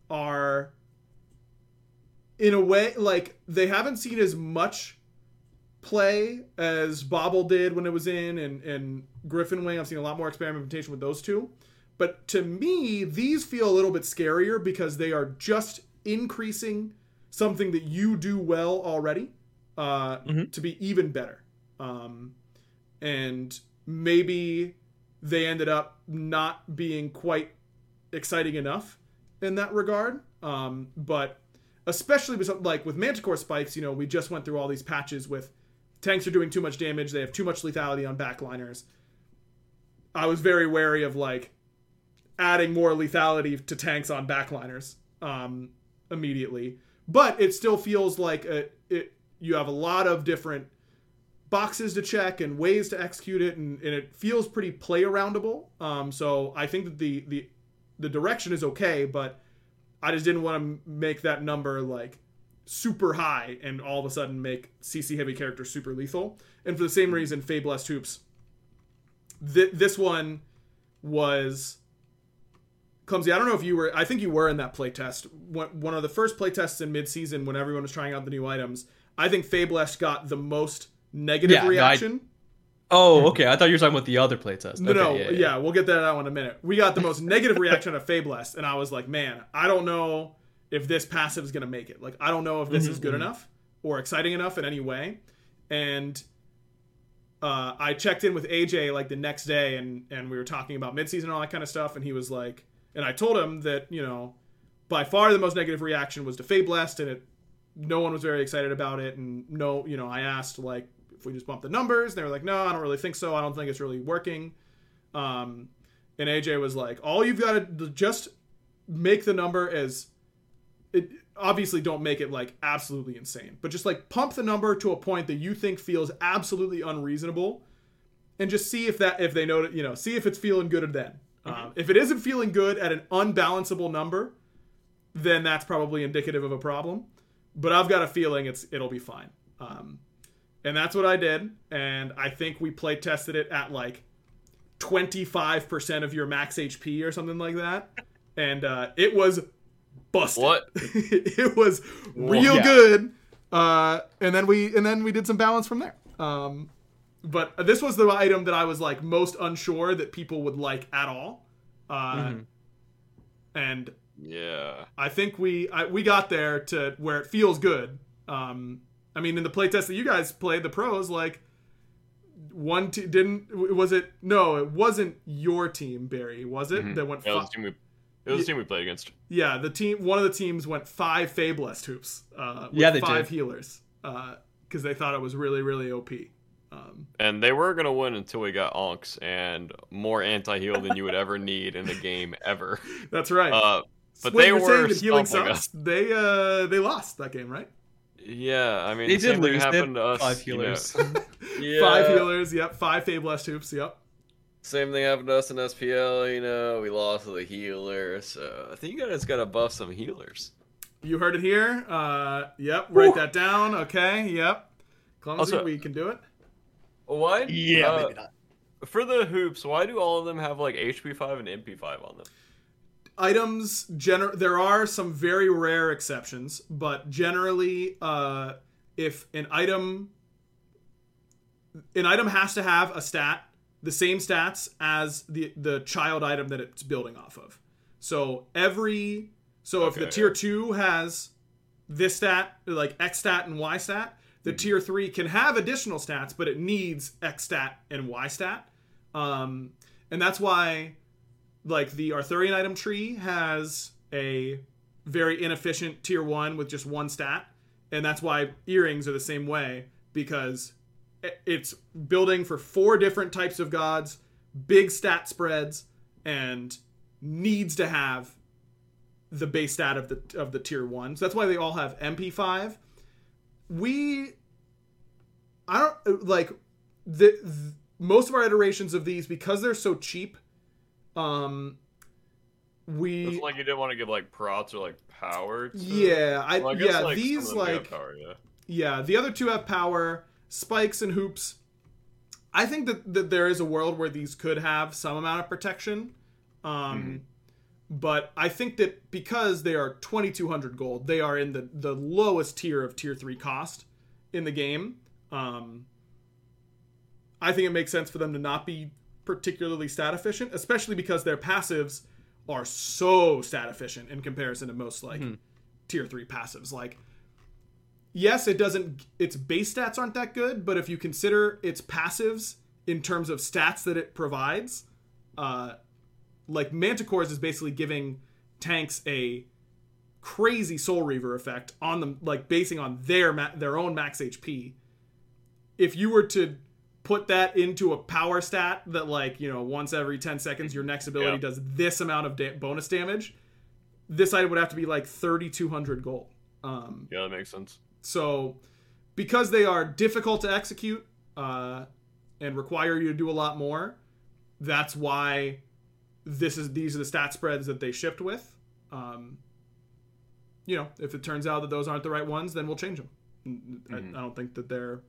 are, in a way, like they haven't seen as much play as Bauble did when it was in, and, and Griffin Wing. I've seen a lot more experimentation with those two. But to me, these feel a little bit scarier because they are just increasing something that you do well already uh, to be even better. Um, and maybe they ended up not being quite exciting enough in that regard. Um, but especially with something like with Manticore spikes, you know, we just went through all these patches with tanks are doing too much damage. They have too much lethality on backliners. I was very wary of like adding more lethality to tanks on backliners um, immediately. But it still feels like a, it, you have a lot of different boxes to check and ways to execute it, and, and it feels pretty play aroundable. Um, so I think that the, the the direction is okay, but I just didn't want to make that number like super high and all of a sudden make CC heavy characters super lethal. And for the same reason, Fae-Blessed Hoops, th- this one was clumsy. I don't know if you were. I think you were in that playtest. One one of the first playtests in mid-season when everyone was trying out the new items. I think Fae-Blessed got the most negative Yeah, no, I- reaction. Oh, okay. I thought you were talking about the other playtest. No, Okay, no, yeah, yeah, yeah. we'll get to that out in a minute. We got the most negative reaction of Fae-Blessed, and I was like, man, I don't know if this passive is gonna make it. Like, I don't know if this is good enough or exciting enough in any way. And uh, I checked in with AJ like the next day, and and we were talking about midseason and all that kind of stuff, and he was like, and I told him that you know, by far the most negative reaction was to Fae-Blessed, and it no one was very excited about it, and no, you know, I asked like if we just bump the numbers, and they were like, no, I don't really think so. I don't think it's really working. Um, and AJ was like, all you've got to just make the number as it obviously don't make it like absolutely insane, but just like pump the number to a point that you think feels absolutely unreasonable and just see if that if they know you know see if it's feeling good then. Um, if it isn't feeling good at an unbalanceable number, then that's probably indicative of a problem. But I've got a feeling it's it'll be fine. Um, and that's what I did, and I think we play tested it at like 25% of your max HP or something like that. And uh, it was busted. What? it was real Yeah. good. Uh, and then we and then we did some balance from there. Um, but this was the item that I was like most unsure that people would like at all. Uh, Mhm. And Yeah. I think we I, we got there to where it feels good. Um, I mean, in the playtest that you guys played, the pros like one t- didn't was it? No, it wasn't your team, Barry. Was it Mhm. that went? Yeah, it fi- the team we, it was the team we played against. yeah, the team. One of the teams went five Fae-Blessed hoops. Uh, with Yeah, they five did. healers because they thought it was really really OP. Um, And they were gonna win until we got onks and more anti-heal than you would ever need in the game ever. that's right. Uh, but When they were that healing stomping sucks. They uh they lost that game, right? yeah, I mean, They the same did thing lose. They happened to us. five you know. healers. Yeah. Five healers. Yep. Five Fae-Blessed hoops. Yep. Same thing happened to us in SPL. You know, we lost the healer. So I think you guys gotta buff some healers. You heard it here. Uh, yep. Write that down. Okay. Yep. Clumsy, Also- we can do it. Why? yeah, uh, maybe not. For the hoops, why do all of them have like HP five and MP five on them? items gener- there are some very rare exceptions but generally uh, if an item an item has to have a stat the same stats as the the child item that it's building off of. So every so if the tier yeah. 2 has this stat like x stat and y stat the tier 3 can have additional stats but it needs x stat and y stat. Um, and that's why like the Arthurian item tree has a very inefficient tier one with just one stat, and that's why earrings are the same way because it's building for four different types of gods, big stat spreads, and needs to have the base stat of the of the tier one. So that's why they all have MP5. We, I don't like the, th most of our iterations of these because they're so cheap um we It's like you didn't want to give like prots or like power. To... yeah i Well, I guess, yeah like, these of them do have like power, yeah. yeah the other two have power spikes and hoops. I think that, that there is a world where these could have some amount of protection um but i think that because they are 2200 gold they are in the the lowest tier of tier 3 cost in the game. Um i think it makes sense for them to not be particularly stat efficient especially because their passives are so stat efficient in comparison to most like tier 3 passives. Like yes, it doesn't. Its base stats aren't that good, but if you consider its passives in terms of stats that it provides, uh, like Manticores is basically giving tanks a crazy Soul Reaver effect on them, like basing on their ma- their own max HP. If you were to put that into a power stat that, like you know, once every ten seconds your next ability Yeah. does this amount of da- bonus damage, this item would have to be like thirty two hundred gold. Um, Yeah, that makes sense. So, because they are difficult to execute uh, and require you to do a lot more, that's why this is these are the stat spreads that they shipped with. Um, you know, if it turns out that those aren't the right ones, then we'll change them. I, I don't think that they're.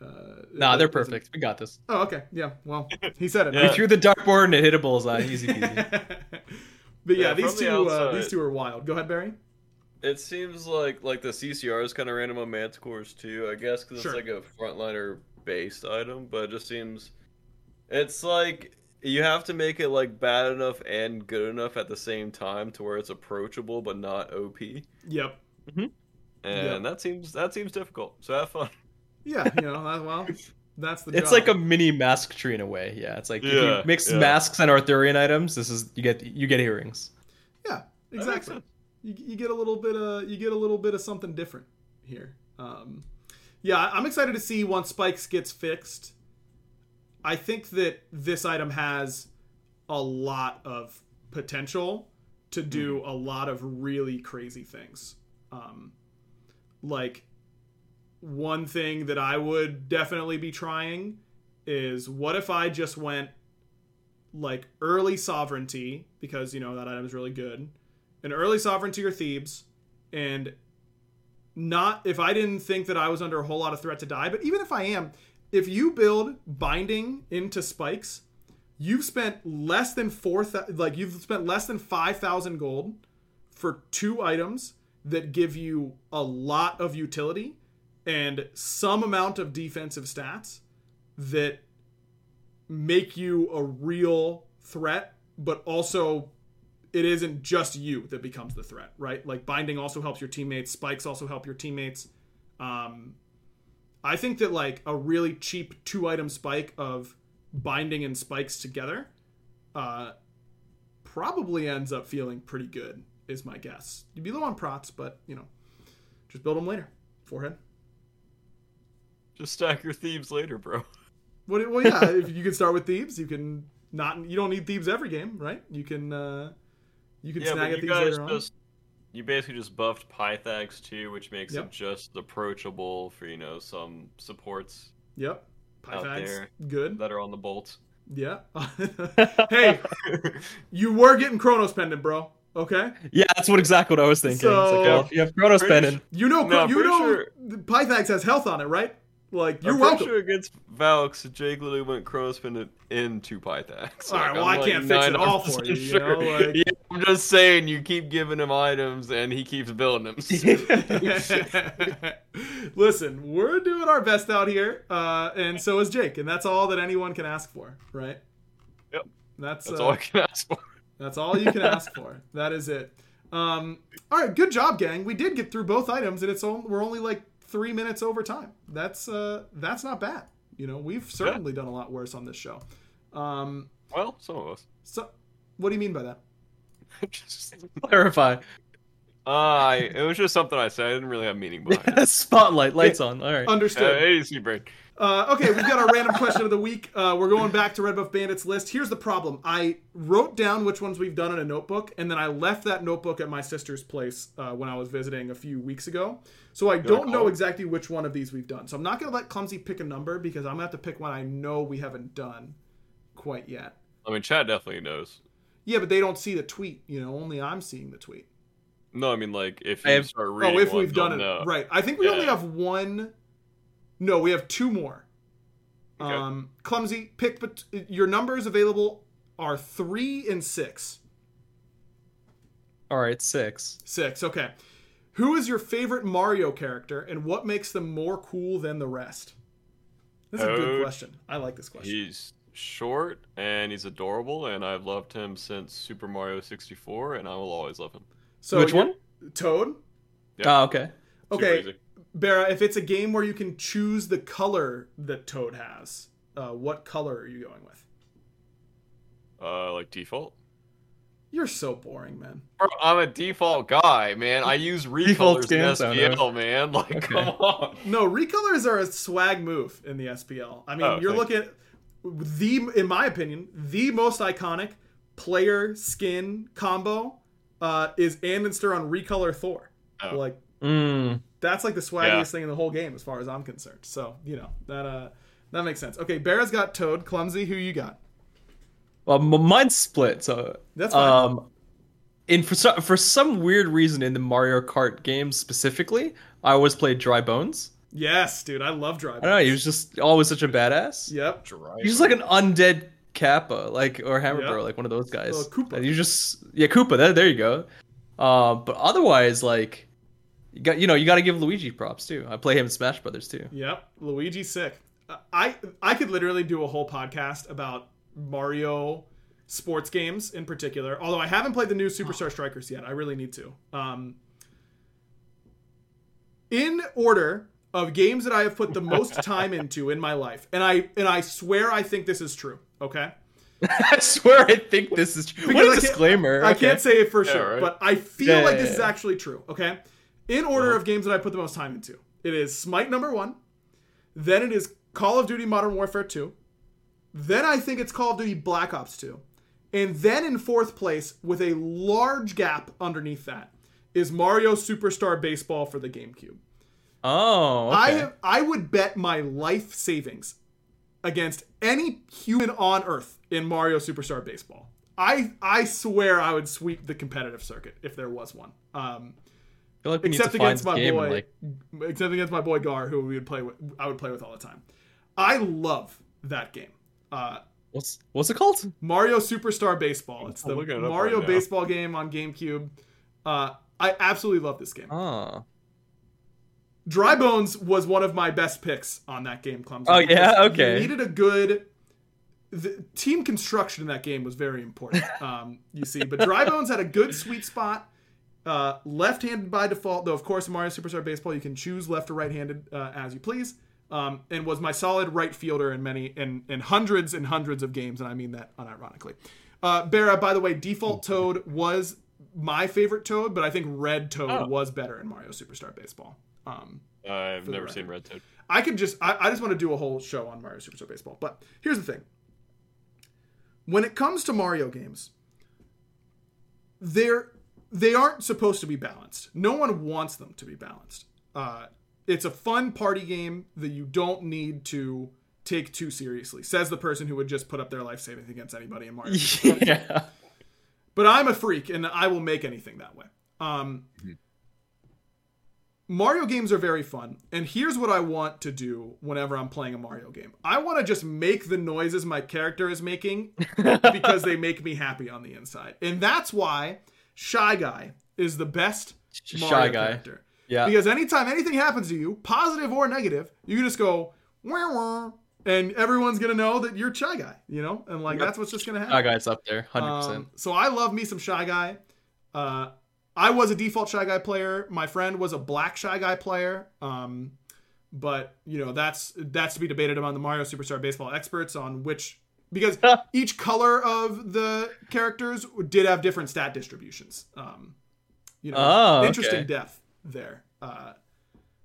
Uh, Nah, they're perfect. We got this. Oh, okay. Yeah. Well, he said it. Yeah. We threw the dartboard and it hit a bullseye. Easy peasy. but yeah, Yeah, these from the two uh, these two are wild. Go ahead, Barry. It seems like like the CCR is kind of random on Manticores too. I guess because Sure. it's like a frontliner based item, but it just seems it's like you have to make it like bad enough and good enough at the same time to where it's approachable but not OP, Yep. Mm-hmm. and Yeah. that seems that seems difficult. So have fun. Yeah. You know. that- Well, that's the. It's job. like a mini mask tree in a way. Yeah, it's like if you mix yeah. masks and Arthurian items, this is you get you get earrings. Yeah, exactly. You, you get a little bit of you get a little bit of something different here. Um, yeah, I'm excited to see once Spikes gets fixed. I think that this item has a lot of potential to do Mm-hmm. a lot of really crazy things. Um, like one thing that I would definitely be trying is what if I just went like early sovereignty because you know that item is really good, an early sovereign to your Thebes, and not if I didn't think that I was under a whole lot of threat to die, but even if I am, if you build binding into spikes, you've spent less than four like you've spent less than five thousand gold for two items that give you a lot of utility and some amount of defensive stats that make you a real threat, but also it isn't just you that becomes the threat, right? Like binding also helps your teammates, spikes also help your teammates. Um, I think that like a really cheap two item spike of binding and spikes together uh, probably ends up feeling pretty good, is my guess. You'd be low on prots, but you know, just build them later. Forehead. Just stack your thieves later, bro. What? Well, yeah. if you can start with thieves, you can not. You don't need thieves every game, right? You can. uh You can Yeah, snag but at you thieves guys later on. just you basically just buffed Pythax too, which makes Yep. it just approachable for you know some supports Yep. out Pythags, good. that are on the bolts. Yeah. hey, you were getting Chronos pendant, bro. Okay. Yeah, that's what exactly what I was thinking. it's So- like, well, if you have Chronos Pendant. You know, No, you know, sure- Pythax has health on it, right? Like you're I'm welcome. sure against Valks, Jake literally went Pendant into Pythax. All right, Like, well, I'm, I like, can't fix it all for 99% you, you know, like- Yeah, I'm just saying, you keep giving him items, and he keeps building them. Listen, we're doing our best out here, uh, and so is Jake, and that's all that anyone can ask for, right? Yep. That's That's uh, all I can ask for. That's all you can ask for. That is it. Um, all right, good job, gang. We did get through both items, and it's on, we're only like three minutes over time. That's uh, that's not bad. You know, we've certainly done a lot worse on this show. Um, Well, some of us. so, what do you mean by that? Just- Clarify. uh, I, it was just something I said. I didn't really have meaning behind it. Spotlight, lights on. All right. Understood. Uh, Understood. ADC brain. Uh, okay, we've got our random question of the week. Uh, we're going back to Red Buff Bandits list. Here's the problem: I wrote down which ones we've done in a notebook, and then I left that notebook at my sister's place uh, when I was visiting a few weeks ago. So I don't know recall? exactly which one of these we've done. So I'm not going to let Clumsy pick a number because I'm going to have to pick one I know we haven't done quite yet. I mean, Chad definitely knows. Yeah, but they don't see the tweet. You know, only I'm seeing the tweet. No, I mean, like, if I you have- start reading oh, if one, we've done it know. right. I think we only have one. No, we have two more. Okay. Um, clumsy pick, but your numbers available are three and six. All right, six. Six. Okay. Who is your favorite Mario character, and what makes them more cool than the rest? This That's a good question. I like this question. He's short and he's adorable, and I've loved him since Super Mario 64, and I will always love him. So Which one? Toad. Yeah. Oh, okay. Super Okay, easy. Barra. If it's a game where you can choose the color that Toad has, uh, what color are you going with? Uh, like default. You're so boring, man. Bro, I'm a default guy, man. I use recolors in scans, I. SPL, man. Like, Okay. come on. No, recolors are a swag move in the SPL. I mean, Oh, you're thank looking at the, in my opinion, the most iconic player skin combo uh, is Andinster on recolor Thor. Oh. Like Mm. That's like the swaggiest Yeah. thing in the whole game, as far as I'm concerned. So you know that uh, that makes sense. Okay, Bear's got Toad. Clumsy, who you got? Well, m- mine's split. So That's fine. Um, in for some for some weird reason in the Mario Kart games specifically, I always played Dry Bones. Yes, dude, I love Drive. I don't know. He was just always such a badass. Yep. Dry. He's just like an undead Kappa, like or Hammer Yeah. Bro, like one of those guys. Uh, Koopa. And you just yeah, Koopa. There, there you go. Uh, but otherwise, like you got you know you got to give Luigi props too. I play him in Smash Brothers too. Yep, Luigi's sick. Uh, I I could literally do a whole podcast about Mario sports games in particular. Although I haven't played the new Superstar Strikers yet, I really need to. Um, in order of games that I have put the most time into in my life, and I and I swear I think this is true. Okay, I swear, I think this is true. What Because I a can't- disclaimer. I Okay. can't say it for sure, right. but I feel Yeah, like yeah, this is actually true. Okay, in order of games that I put the most time into, it is Smite number one, then it is Call of Duty Modern Warfare two, then I think it's Call of Duty Black Ops two, and then in fourth place with a large gap underneath that is Mario Superstar Baseball for the GameCube. Oh, okay. I have, I would bet my life savings against any human on earth in Mario Superstar Baseball. I I swear I would sweep the competitive circuit if there was one. Um, feel like we need except to find against my boy, like except against my boy Gar, who we would play with. I would play with all the time. I love that game. Uh, what's what's it called? Mario Superstar Baseball. It's the it Mario right baseball game on GameCube. Uh, I absolutely love this game. Oh. Dry Bones was one of my best picks on that game, Clumsy. Oh, yeah? Okay. You needed a good. The team construction in that game was very important. Um, you see, but Dry Bones had a good sweet spot. Uh, left-handed by default, though. Of course, in Mario Superstar Baseball, you can choose left or right-handed uh, as you please. Um, and was my solid right fielder in many in, in hundreds and hundreds of games, and I mean that unironically. Uh, Barra, by the way, default Toad was my favorite Toad, but I think Red Toad Oh. was better in Mario Superstar Baseball. Um, I've never seen Red Toad. I could just I, I just want to do a whole show on Mario Superstar Baseball. But here's the thing. When it comes to Mario games, they're they aren't supposed to be balanced. No one wants them to be balanced. Uh, it's a fun party game that you don't need to take too seriously. Says the person who would just put up their life savings against anybody in Mario. yeah. But I'm a freak and I will make anything that way. Um, Mario games are very fun. And here's what I want to do whenever I'm playing a Mario game I want to just make the noises my character is making because they make me happy on the inside. And that's why Shy Guy is the best Shy Mario Guy. character. Yeah. Because anytime anything happens to you, positive or negative, you can just go, wah, wah, and everyone's to know that you're Shy Guy, you know? And like, Yep. that's what's just to happen. That guy's up there, hundred percent. Um, so I love me some Shy Guy. Uh, I was a default Shy Guy player. My friend was a black Shy Guy player. Um, but you know that's that's to be debated among the Mario Superstar Baseball experts on which because each color of the characters did have different stat distributions. Um, you know, Oh, interesting okay. depth there. Uh,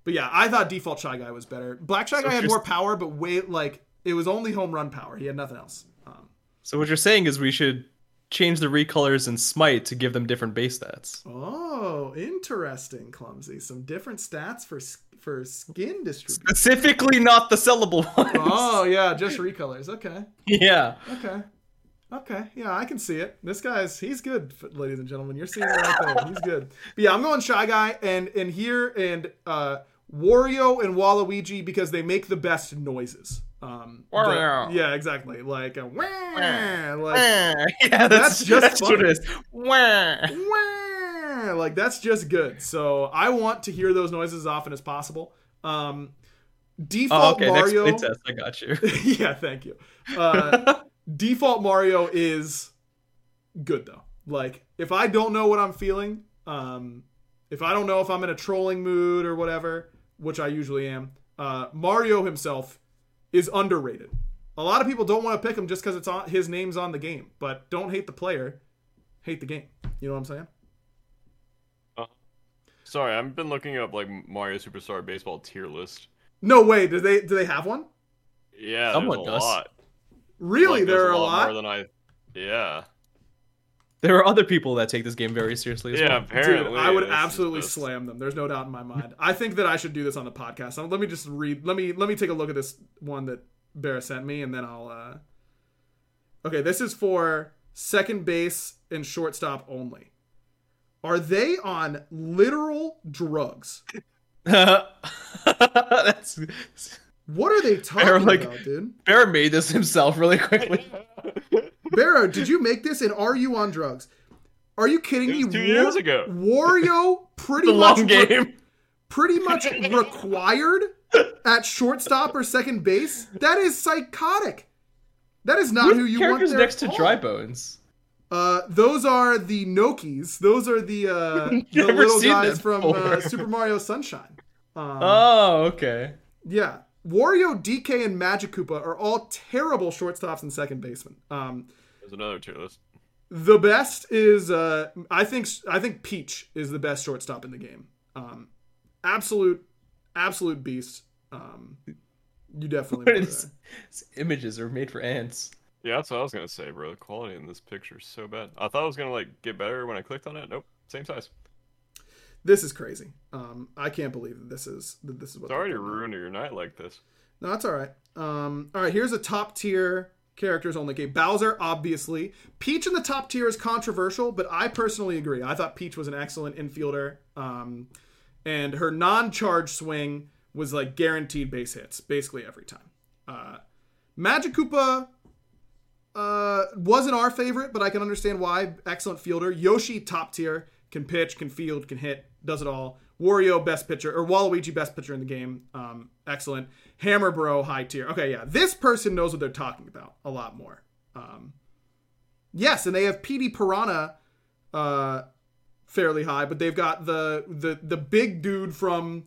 but yeah, I thought default Shy Guy was better. Black Shy So Guy had more power, but way like it was only home run power. He had nothing else. Um, So what you're saying is we should change the recolors in Smite to give them different base stats. Oh, interesting, clumsy. Some different stats for for skin distribution. Specifically, not the sellable ones. Oh yeah, just recolors. Okay, yeah. okay, okay. Yeah, I can see it. This guy's he's good, ladies and gentlemen. You're seeing it right there. He's good. But yeah, I'm going shy guy, and and here and uh, Wario and Waluigi because they make the best noises. Um, the- Wario. yeah, exactly. Like a wah, like yeah, That's just that's what it is. Wah. Wah! Like that's just good. So I want to hear those noises as often as possible. Um, default Oh, okay. Mario. Next test. I got you. yeah, thank you. Uh, default Mario is good though. Like if I don't know what I'm feeling, um, if I don't know if I'm in a trolling mood or whatever, which I usually am, uh, Mario himself is underrated. A lot of people don't want to pick him just because it's on his name's on the game, but don't hate the player, hate the game. You know what I'm saying? Sorry, I've been looking up like Mario Superstar Baseball tier list. No way. Do they do they have one? Yeah, Someone there's a does. lot. Really? Like, there there's are a lot. more than I. Yeah. There are other people that take this game very seriously as Yeah, well. apparently. Dude, I would absolutely just- slam them. There's no doubt in my mind. I think that I should do this on the podcast. Let me just read. Let me let me take a look at this one that Barra sent me, and then I'll. uh Okay, this is for second base and shortstop only. Are they on literal drugs? That's What are they talking They're like- about, dude? Bear made this himself really quickly. Barra, did you make this, and are you on drugs? Are you kidding It me? was two years ago. Wario pretty the much long re- pretty much required at shortstop or second base. That is psychotic. That is not who you want characters next to. Dry Bones? Uh, those are the Nokis. Those are the uh, the little guys from uh. Super Mario Sunshine. Um, Oh, okay. yeah, Wario, DK, and Magic Koopa are all terrible shortstops and second basemen. Um, There's another tier list. the best is uh, I think I think Peach is the best shortstop in the game. Um, absolute, absolute beast. Um, you definitely. What put her is- there. These images are made for ants. Yeah, that's what I was gonna say, bro. The quality in this picture is so bad. I thought it was gonna like get better when I clicked on it. Nope, same size. This is crazy. Um, I can't believe that this is that this is what. Sorry to ruin your night like this. No, that's all right. Um, all right, here's a top tier characters only game. Bowser, obviously. Peach in the top tier is controversial, but I personally agree. I thought Peach was an excellent infielder. Um, and her non charge swing was like guaranteed base hits basically every time. Uh, Magic Koopa uh, wasn't our favorite, but I can understand why. Excellent fielder. Yoshi, top tier, can pitch, can field, can hit, does it all. Wario, best pitcher, or Waluigi, best pitcher in the game. Um, excellent. Hammer Bro, high tier. Okay, yeah, this person knows what they're talking about a lot more. Um, yes, and they have Petey Piranha uh, fairly high, but they've got the the the big dude from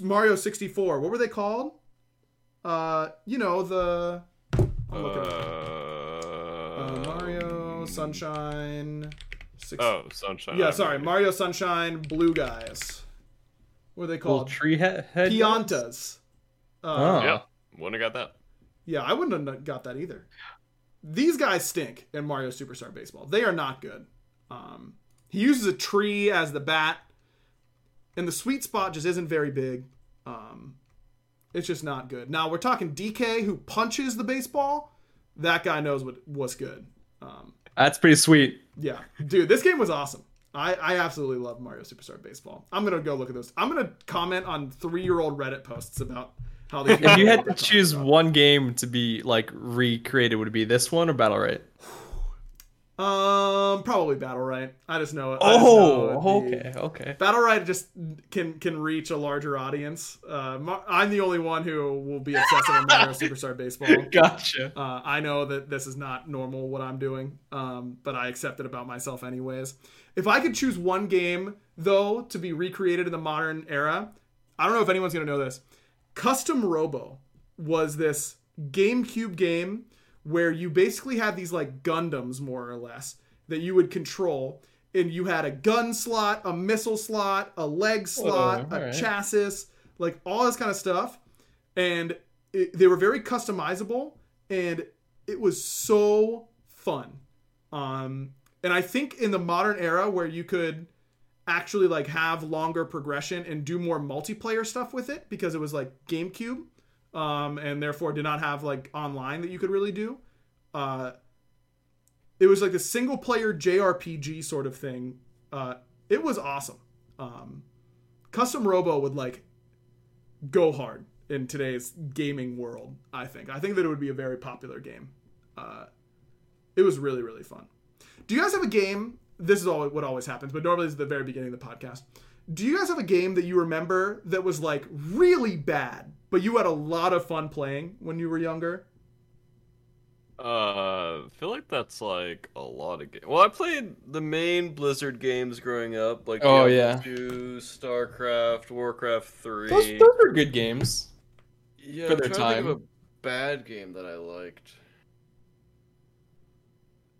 Mario 64. What were they called? Uh, you know the. I'm looking up. Uh, Mario Sunshine. Six... Oh, Sunshine. yeah, sorry, remember. Mario Sunshine Blue guys. What are they Little called? tree head. head? Piantas. Uh, Oh. Yeah, wouldn't have got that. Yeah, I wouldn't have got that either. These guys stink in Mario Superstar Baseball. They are not good. Um, he uses a tree as the bat, and the sweet spot just isn't very big. Um, it's just not good. Now we're talking DK who punches the baseball. That guy knows what what's good. Um, That's pretty sweet. yeah, dude, this game was awesome. I, I absolutely love Mario Superstar Baseball. I'm gonna go look at those. I'm gonna comment on three year old Reddit posts about how they. If you had to choose one game to be like recreated, would it be this one or Battle Right? Um, probably Battlerite. I just know it. Know Oh, it'd be- okay, okay. Battlerite just can can reach a larger audience. Uh, I'm the only one who will be obsessive with Mario Superstar Baseball. Gotcha. Uh, I know that this is not normal what I'm doing, um, but I accept it about myself anyways. If I could choose one game though to be recreated in the modern era, I don't know if anyone's gonna know this. Custom Robo was this GameCube game where you basically had these like Gundams more or less that you would control, and you had a gun slot, a missile slot, a leg slot, a alright. chassis, like all this kind of stuff, and it, they were very customizable, and it was so fun. Um, and I think in the modern era where you could actually like have longer progression and do more multiplayer stuff with it because it was like GameCube, um, and therefore did not have like online that you could really do. Uh, it was like a single player JRPG sort of thing. Uh, it was awesome. Um, Custom Robo would like go hard in today's gaming world. I think. I think that it would be a very popular game. Uh, it was really really fun. Do you guys have a game? This is all what always happens, but normally it's the very beginning of the podcast. Do you guys have a game that you remember that was like really bad, but you had a lot of fun playing when you were younger? Uh, I feel like that's like a lot of games. Well, I played the main Blizzard games growing up, like Oh, Diablo yeah. 2, StarCraft, Warcraft 3. Those, those are good games. yeah, for I'm their trying to think of a bad game that I liked.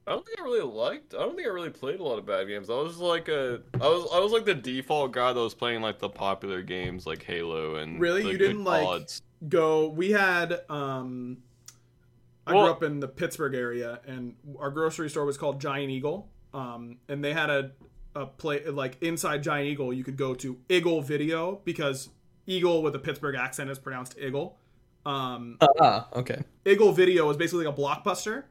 I don't think I really liked. I don't think I really played a lot of bad games. I was like a, I was, I was like the default guy that was playing like the popular games like Halo and Really? the You good didn't, like, CODs. Go. We had. um I Well- grew up in the Pittsburgh area, and our grocery store was called Giant Eagle. Um, and they had a a play like inside Giant Eagle. You could go to Eagle Video because Eagle with a Pittsburgh accent is pronounced Eagle. Um, Ah, okay. Eagle Video was basically like a blockbuster,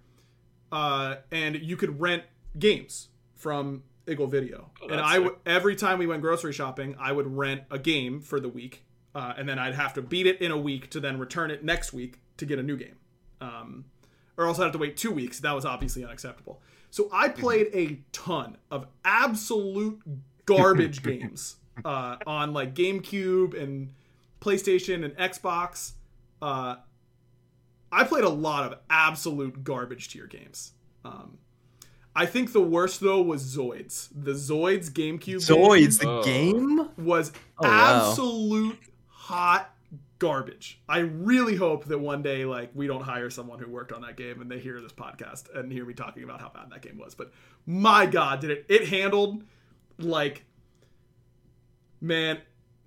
uh, and you could rent games from Eagle Video. Oh, and I every time we went grocery shopping, I would rent a game for the week, uh, and then I'd have to beat it in a week to then return it next week to get a new game, um, or else I'd have to wait two weeks. That was obviously unacceptable. So I played a ton of absolute garbage games uh, on like GameCube and PlayStation and Xbox. Uh, I played a lot of absolute garbage tier games. Um, I think the worst though was Zoids. The Zoids GameCube Zoids, game the Oh. game? was Oh, wow. absolute hot garbage. I really hope that one day like we don't hire someone who worked on that game and they hear this podcast and hear me talking about how bad that game was. But my god, did it it handled like man,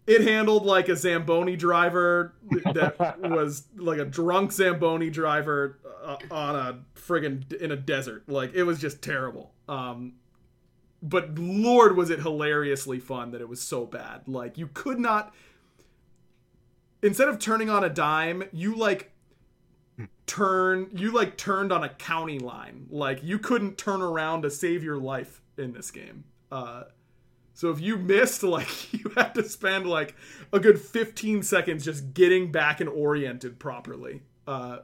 it handled like a Zamboni driver that was like a drunk Zamboni driver uh, on a friggin' in a desert. Like it was just terrible. Um, but Lord, was it hilariously fun that it was so bad. Like you could not. instead of turning on a dime, you like turn you like turned on a county line. Like you couldn't turn around to save your life in this game. Uh so if you missed, like you had to spend like a good 15 seconds just getting back and oriented properly. Uh,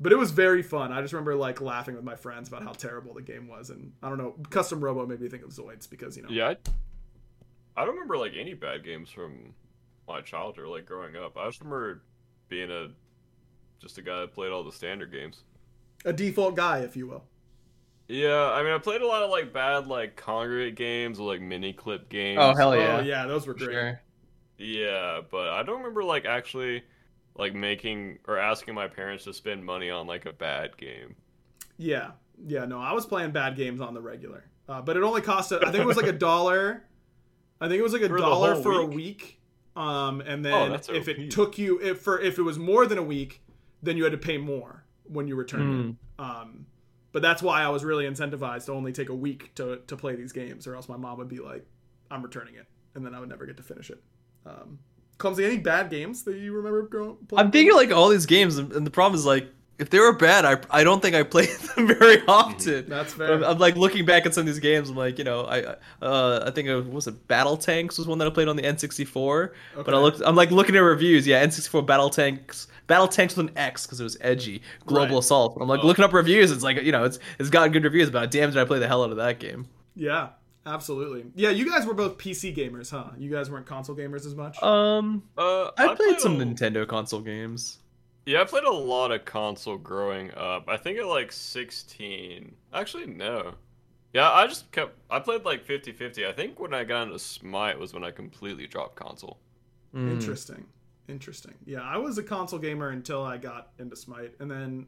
but it was very fun. I just remember like laughing with my friends about how terrible the game was, and I don't know, custom robo made me think of Zoids because you know. Yeah, I, I don't remember like any bad games from my childhood, like growing up. I just remember being a just a guy that played all the standard games. A default guy, if you will. Yeah, I mean, I played a lot of like bad like Kongregate games or like Miniclip games. Oh hell yeah! Oh yeah, those were great. Sure. Yeah, but I don't remember like actually like making or asking my parents to spend money on like a bad game. Yeah, yeah. No, I was playing bad games on the regular, uh, but it only cost. A, I think it was like a dollar. I think it was like a For dollar whole for a week? week. Um, and Oh, then that's if it took you if for if it was more than a week, then you had to pay more when you returned it. Um, but that's why I was really incentivized to only take a week to to play these games, or else my mom would be like, "I'm returning it," and then I would never get to finish it. Um, Clumsy, any bad games that you remember growing? I'm thinking like all these games, and and the problem is like if they were bad, I I don't think I played them very often. That's But fair. I'm, I'm, like looking back at some of these games. I'm like, you know, I uh I think it was, was it BattleTanx was one that I played on the N64. Okay. But I Okay. looked, I'm like looking at reviews. Yeah, N64 BattleTanx, BattleTanx with an X because it was edgy. Global Right. Assault. I'm like Oh. looking up reviews. It's like you know, it's it's gotten good reviews, but damn did I play the hell out of that game. Yeah, absolutely. Yeah, you guys were both PC gamers, huh? You guys weren't console gamers as much. Um, Uh, I, played some a- Nintendo console games. Yeah, I played a lot of console growing up. I think at like 16. Actually, no. Yeah, I just kept. I played like 50 50. I think when I got into Smite was when I completely dropped console. Mm. Interesting. Interesting. Yeah, I was a console gamer until I got into Smite, and then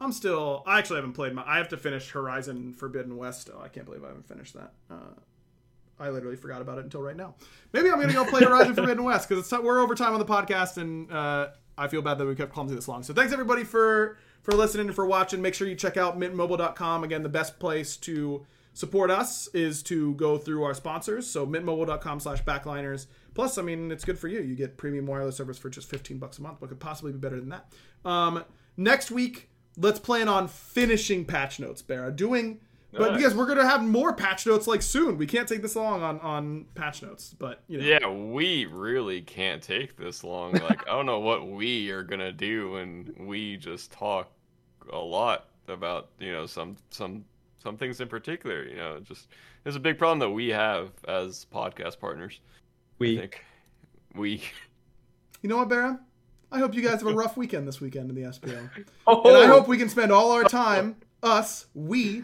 I'm still. I actually haven't played my. I have to finish Horizon Forbidden West. Still, I can't believe I haven't finished that. Uh, I literally forgot about it until right now. Maybe I'm gonna go play Horizon Forbidden West because it's we're over time on the podcast, and uh, I feel bad that we kept clumsy this long. So thanks everybody for for listening and for watching. Make sure you check out mintmobile.com. Again, the best place to support us is to go through our sponsors. So mintmobile.com slash backliners. Plus, I mean, it's good for you. You get premium wireless service for just 15 bucks a month. What could possibly be better than that? Um, next week, let's plan on finishing patch notes, Barra. Doing, but because we're gonna have more patch notes like soon. We can't take this long on on patch notes, but you know. Yeah, we really can't take this long. Like, I don't know what we are gonna do when we just talk a lot about you know some some some things in particular. You know, just there's a big problem that we have as podcast partners. I We think we. You know what, Barra? I hope you guys have a rough weekend this weekend in the SPL. oh, And I oh. hope we can spend all our time, us, we,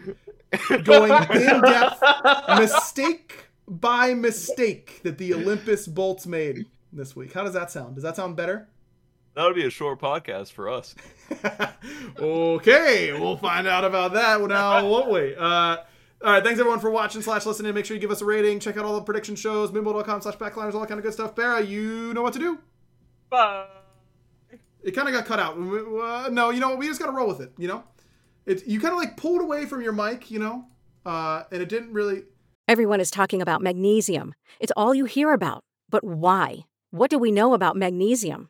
going in depth, mistake by mistake that the Olympus Bolts made this week. How does that sound? Does that sound better? That would be a short podcast for us. okay, we'll find out about that now, won't we? Uh, all right, thanks everyone for watching slash listening. Make sure you give us a rating. Check out all the prediction shows, mimbo.com slash backliners, all that kind of good stuff. Barra, you know what to do. Bye. It kind of got cut out. Uh, no, you know what? We just got to roll with it. You know, it you kind of like pulled away from your mic. You know, uh, and it didn't really. Everyone is talking about magnesium. It's all you hear about. But why? What do we know about magnesium?